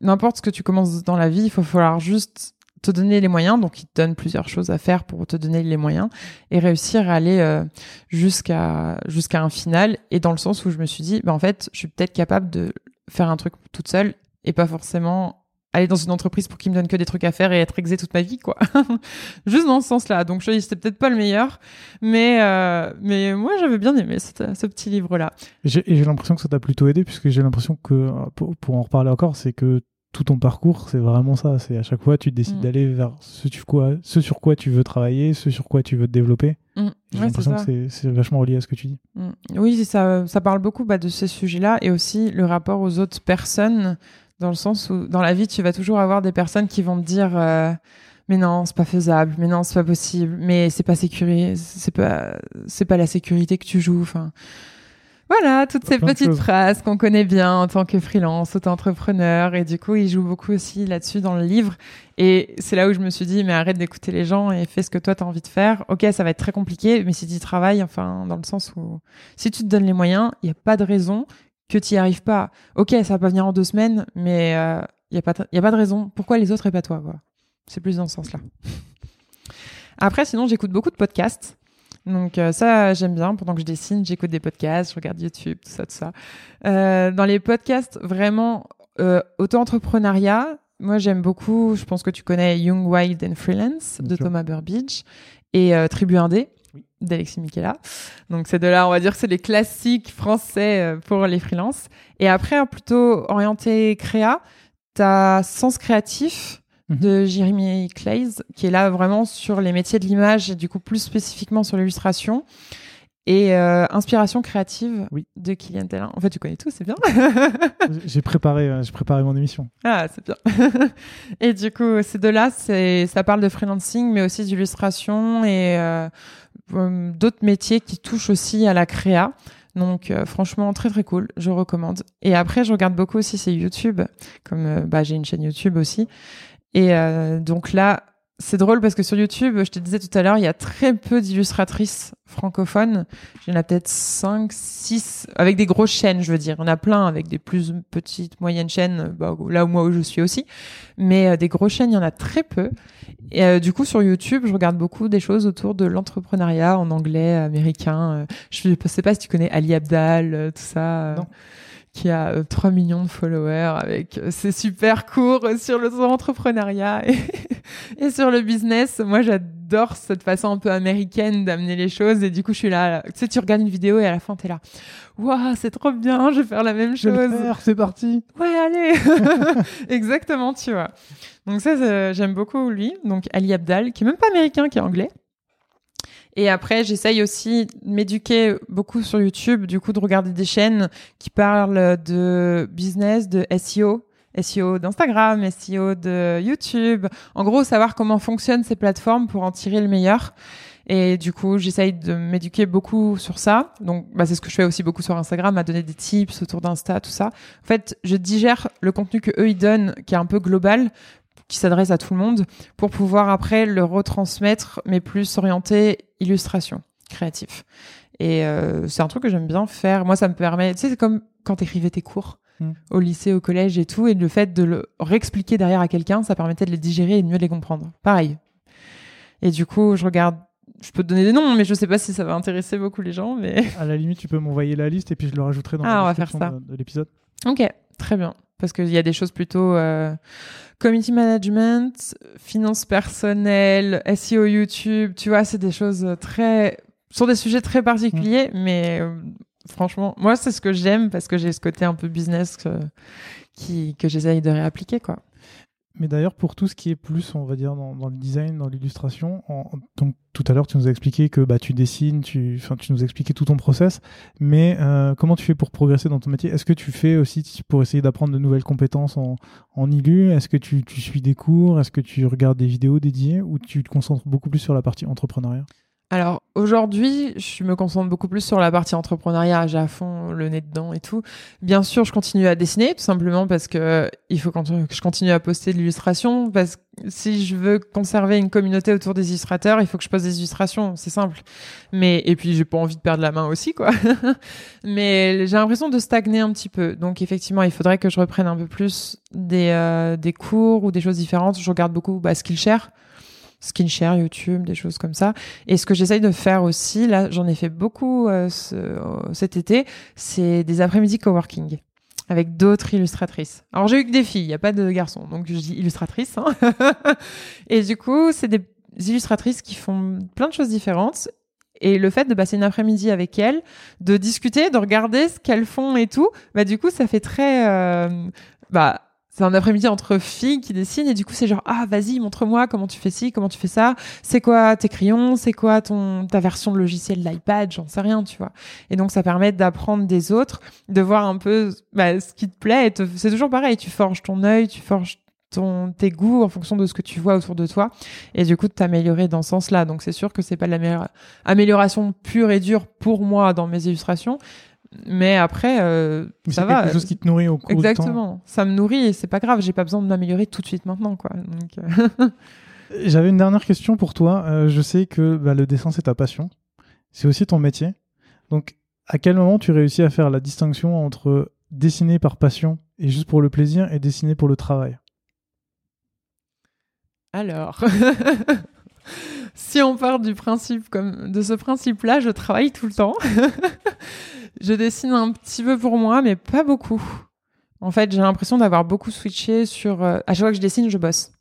n'importe ce que tu commences dans la vie, il faut falloir juste te donner les moyens, donc il te donne plusieurs choses à faire pour te donner les moyens et réussir à aller euh, jusqu'à jusqu'à un final. Et dans le sens où je me suis dit bah en fait je suis peut-être capable de faire un truc toute seule et pas forcément aller dans une entreprise pour qu'il me donne que des trucs à faire et être exé toute ma vie quoi [laughs] juste dans ce sens là donc je c'était peut-être pas le meilleur mais euh, mais moi j'avais bien aimé cette- ce petit livre là Et j'ai j'ai l'impression que ça t'a plutôt aidé, puisque j'ai l'impression que, euh, pour, pour en reparler encore, c'est que tout ton parcours, c'est vraiment ça. C'est à chaque fois, tu décides Mm. d'aller vers ce, tu- quoi, ce sur quoi tu veux travailler, ce sur quoi tu veux te développer. J'ai ouais, c'est l'impression que c'est- vachement relié à ce que tu dis. Mm. Oui, ça, ça parle beaucoup bah, de ces sujets-là et aussi le rapport aux autres personnes dans le sens où dans la vie, tu vas toujours avoir des personnes qui vont te dire euh, mais non, c'est pas faisable, mais non, c'est pas possible, mais c'est pas sécurisé, c'est pas c'est pas la sécurité que tu joues, enfin voilà, toutes ces petites phrases qu'on connaît bien en tant que freelance, auto-entrepreneur. Et du coup, il joue beaucoup aussi là-dessus dans le livre. Et c'est là où je me suis dit, mais arrête d'écouter les gens et fais ce que toi, tu as envie de faire. Ok, ça va être très compliqué, mais si tu travailles, enfin, dans le sens où si tu te donnes les moyens, il n'y a pas de raison que tu n'y arrives pas. Ok, ça va pas venir en deux semaines, mais il euh, n'y a, pas a pas de raison. Pourquoi les autres et pas toi quoi? C'est plus dans ce sens-là. [laughs] Après, sinon, j'écoute beaucoup de podcasts. Donc euh, ça, j'aime bien. Pendant que je dessine, j'écoute des podcasts, je regarde YouTube, tout ça, tout ça. Euh, dans les podcasts, vraiment, euh, auto-entrepreneuriat, moi j'aime beaucoup, je pense que tu connais Young, Wild and Freelance de Thomas Burbidge et Tribu Indé d'Alexis Michela. Donc ces deux-là, on va dire que c'est les classiques français pour les freelances. Et après, plutôt orienté créa, t'as Sens Créatif, Mhm. de Jeremy Clays, qui est là vraiment sur les métiers de l'image et du coup plus spécifiquement sur l'illustration. Et euh, Inspiration créative oui. de Kylian Tellin. En fait, tu connais tout, c'est bien. [laughs] j'ai préparé, euh, j'ai préparé mon émission. Ah, c'est bien. [laughs] et du coup, ces deux-là, ça parle de freelancing, mais aussi d'illustration et euh, d'autres métiers qui touchent aussi à la créa. Donc franchement très très cool, je recommande. Et après je regarde beaucoup aussi c'est YouTube, comme bah, j'ai une chaîne YouTube aussi. Et euh, donc là, c'est drôle parce que sur YouTube, je te disais tout à l'heure, il y a très peu d'illustratrices francophones. Il y en a peut-être 5, 6, avec des grosses chaînes, je veux dire. Il y en a plein avec des plus petites, moyennes chaînes, bah, là où moi où je suis aussi. Mais euh, des grosses chaînes, il y en a très peu. Et euh, du coup, sur YouTube, je regarde beaucoup des choses autour de l'entrepreneuriat en anglais, américain. je ne sais pas si tu connais Ali Abdal, tout ça. Non qui a 3 euh, millions de followers avec euh, ses super cours sur l'entrepreneuriat et, [laughs] et, sur le business. Moi, j'adore cette façon un peu américaine d'amener les choses et du coup, je suis là, tu sais, tu regardes une vidéo et à la fin, t'es là, waouh, c'est trop bien, je vais faire la même chose. c'est parti. Ouais, allez. [laughs] Exactement, tu vois. Donc ça, j'aime beaucoup lui. Donc Ali Abdal, qui est même pas américain, qui est anglais. Et après, j'essaye aussi de m'éduquer beaucoup sur YouTube, du coup, de regarder des chaînes qui parlent de business, de SEO, SEO d'Instagram, SEO de YouTube. En gros, savoir comment fonctionnent ces plateformes pour en tirer le meilleur. Et du coup, j'essaye de m'éduquer beaucoup sur ça. Donc, bah, c'est ce que je fais aussi beaucoup sur Instagram, à donner des tips autour d'Insta, tout ça. En fait, je digère le contenu que eux ils donnent, qui est un peu global, qui s'adresse à tout le monde pour pouvoir après le retransmettre, mais plus orienté illustration, créatif. Et euh, c'est un truc que j'aime bien faire. Moi, ça me permet, tu sais, c'est comme quand t'écrivais tes cours hmm. au lycée, au collège et tout, et le fait de le réexpliquer derrière à quelqu'un, ça permettait de les digérer et de mieux les comprendre. Pareil. Et du coup, je regarde je peux te donner des noms, mais je sais pas si ça va intéresser beaucoup les gens. Mais à la limite, tu peux m'envoyer la liste et puis je le rajouterai dans ah, la description de, l'épisode. Ok, très bien. Parce qu'il y a des choses plutôt euh, community management, finance personnelle, SEO YouTube, tu vois, c'est des choses très, sont des sujets très particuliers, mm. mais euh, franchement, moi, c'est ce que j'aime parce que j'ai ce côté un peu business que, qui, que j'essaye de réappliquer, quoi. Mais d'ailleurs, pour tout ce qui est plus, on va dire, dans, le design, dans l'illustration, donc tout à l'heure, tu nous as expliqué que bah, tu dessines, tu, nous as expliqué tout ton process, mais euh, comment tu fais pour progresser dans ton métier? Est-ce que tu fais aussi pour essayer d'apprendre de nouvelles compétences en, en ILU Est-ce que tu, tu suis des cours? Est-ce que tu regardes des vidéos dédiées? Ou tu te concentres beaucoup plus sur la partie entrepreneuriat? Alors aujourd'hui, je me concentre beaucoup plus sur la partie entrepreneuriat, j'ai à fond le nez dedans et tout. Bien sûr, je continue à dessiner tout simplement parce que il faut que je continue à poster de l'illustration parce que si je veux conserver une communauté autour des illustrateurs, il faut que je poste des illustrations, c'est simple. Mais et puis j'ai pas envie de perdre la main aussi quoi. [laughs] Mais j'ai l'impression de stagner un petit peu. Donc effectivement, il faudrait que je reprenne un peu plus des euh, des cours ou des choses différentes. Je regarde beaucoup bah, Skillshare Skinshare, YouTube, des choses comme ça. Et ce que j'essaye de faire aussi, là, j'en ai fait beaucoup euh, cet été, c'est des après-midi coworking avec d'autres illustratrices. Alors j'ai eu que des filles, il n'y a pas de garçons, donc je dis illustratrices. Hein. [laughs] et du coup, c'est des illustratrices qui font plein de choses différentes. Et le fait de passer une après-midi avec elles, de discuter, de regarder ce qu'elles font et tout, bah du coup, ça fait très, euh, bah c'est un après-midi entre filles qui dessinent et du coup c'est genre ah vas-y montre-moi comment tu fais ci comment tu fais ça. C'est quoi tes crayons? C'est quoi ton ta version de logiciel l'iPad j'en sais rien tu vois. Et donc ça permet d'apprendre des autres de voir un peu bah, ce qui te plaît c'est toujours pareil tu forges ton œil tu forges ton, tes goûts en fonction de ce que tu vois autour de toi et du coup de t'améliorer dans ce sens-là. Donc c'est sûr que c'est pas l'amélioration pure et dure pour moi dans mes illustrations, mais après, euh, ça va. C'est quelque chose qui te nourrit au cours Exactement. Ça me nourrit et c'est pas grave. J'ai pas besoin de m'améliorer tout de suite maintenant, quoi. Euh. [laughs] J'avais une dernière question pour toi. Euh, je sais que bah, le dessin c'est ta passion. C'est aussi ton métier. Donc, à quel moment tu réussis à faire la distinction entre dessiner par passion et juste pour le plaisir et dessiner pour le travail? Alors. [laughs] si on part du principe comme de ce principe-là, je travaille tout le temps. [laughs] je dessine un petit peu pour moi, mais pas beaucoup. En fait, j'ai l'impression d'avoir beaucoup switché sur. Euh, à chaque fois que je dessine, je bosse.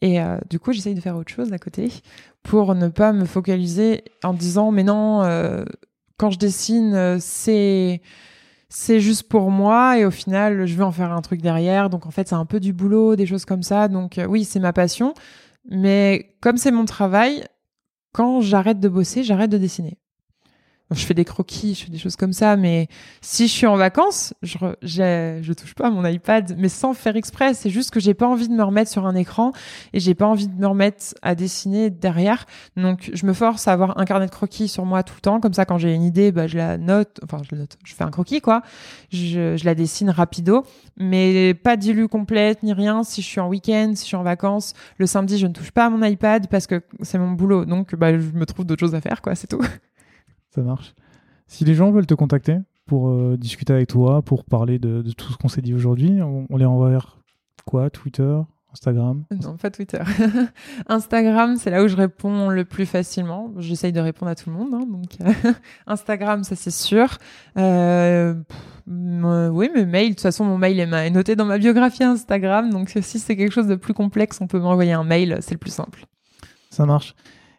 Et euh, du coup, j'essaye de faire autre chose à côté pour ne pas me focaliser en disant mais non, euh, quand je dessine, c'est c'est juste pour moi et au final, je veux en faire un truc derrière. Donc en fait, c'est un peu du boulot, des choses comme ça. Donc oui, c'est ma passion, mais comme c'est mon travail, quand j'arrête de bosser, j'arrête de dessiner je fais des croquis, je fais des choses comme ça, mais si je suis en vacances, je, je touche pas à mon iPad, mais sans faire exprès. C'est juste que j'ai pas envie de me remettre sur un écran et j'ai pas envie de me remettre à dessiner derrière. Donc, je me force à avoir un carnet de croquis sur moi tout le temps. Comme ça, quand j'ai une idée, bah, je la note. Enfin, je note. Je fais un croquis, quoi. Je, la dessine rapido, mais pas dilue complète ni rien. Si je suis en week-end, si je suis en vacances, le samedi, je ne touche pas à mon iPad parce que c'est mon boulot. Donc, bah, je me trouve d'autres choses à faire, quoi. C'est tout. [laughs] Ça marche. Si les gens veulent te contacter pour euh, discuter avec toi, pour parler de, tout ce qu'on s'est dit aujourd'hui, on, les envoie vers quoi? Twitter Instagram? Non, pas Twitter. [laughs] Instagram, c'est là où je réponds le plus facilement. J'essaye de répondre à tout le monde. Hein, donc euh, [laughs] Instagram, ça c'est sûr. Euh, oui, mais mail, de toute façon, mon mail est noté dans ma biographie Instagram. Donc si c'est quelque chose de plus complexe, on peut m'envoyer un mail. C'est le plus simple. Ça marche.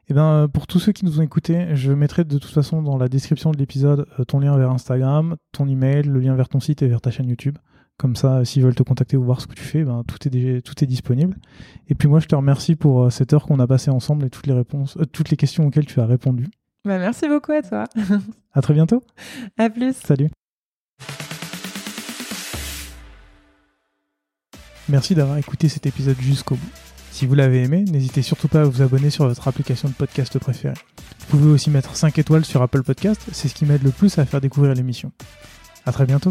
Eh ben, euh, pour tous ceux qui nous ont écoutés, je mettrai de toute façon dans la description de l'épisode euh, ton lien vers Instagram, ton email, le lien vers ton site et vers ta chaîne YouTube. Comme ça, s'ils veulent te contacter ou voir ce que tu fais, ben, tout, est déjà, tout est disponible. Et puis moi, je te remercie pour euh, cette heure qu'on a passée ensemble et toutes les, réponses, toutes les questions auxquelles tu as répondu. Bah, merci beaucoup à toi. [laughs] à très bientôt. À plus. Salut. Merci d'avoir écouté cet épisode jusqu'au bout. Si vous l'avez aimé, n'hésitez surtout pas à vous abonner sur votre application de podcast préférée. Vous pouvez aussi mettre 5 étoiles sur Apple Podcast, c'est ce qui m'aide le plus à faire découvrir l'émission. A très bientôt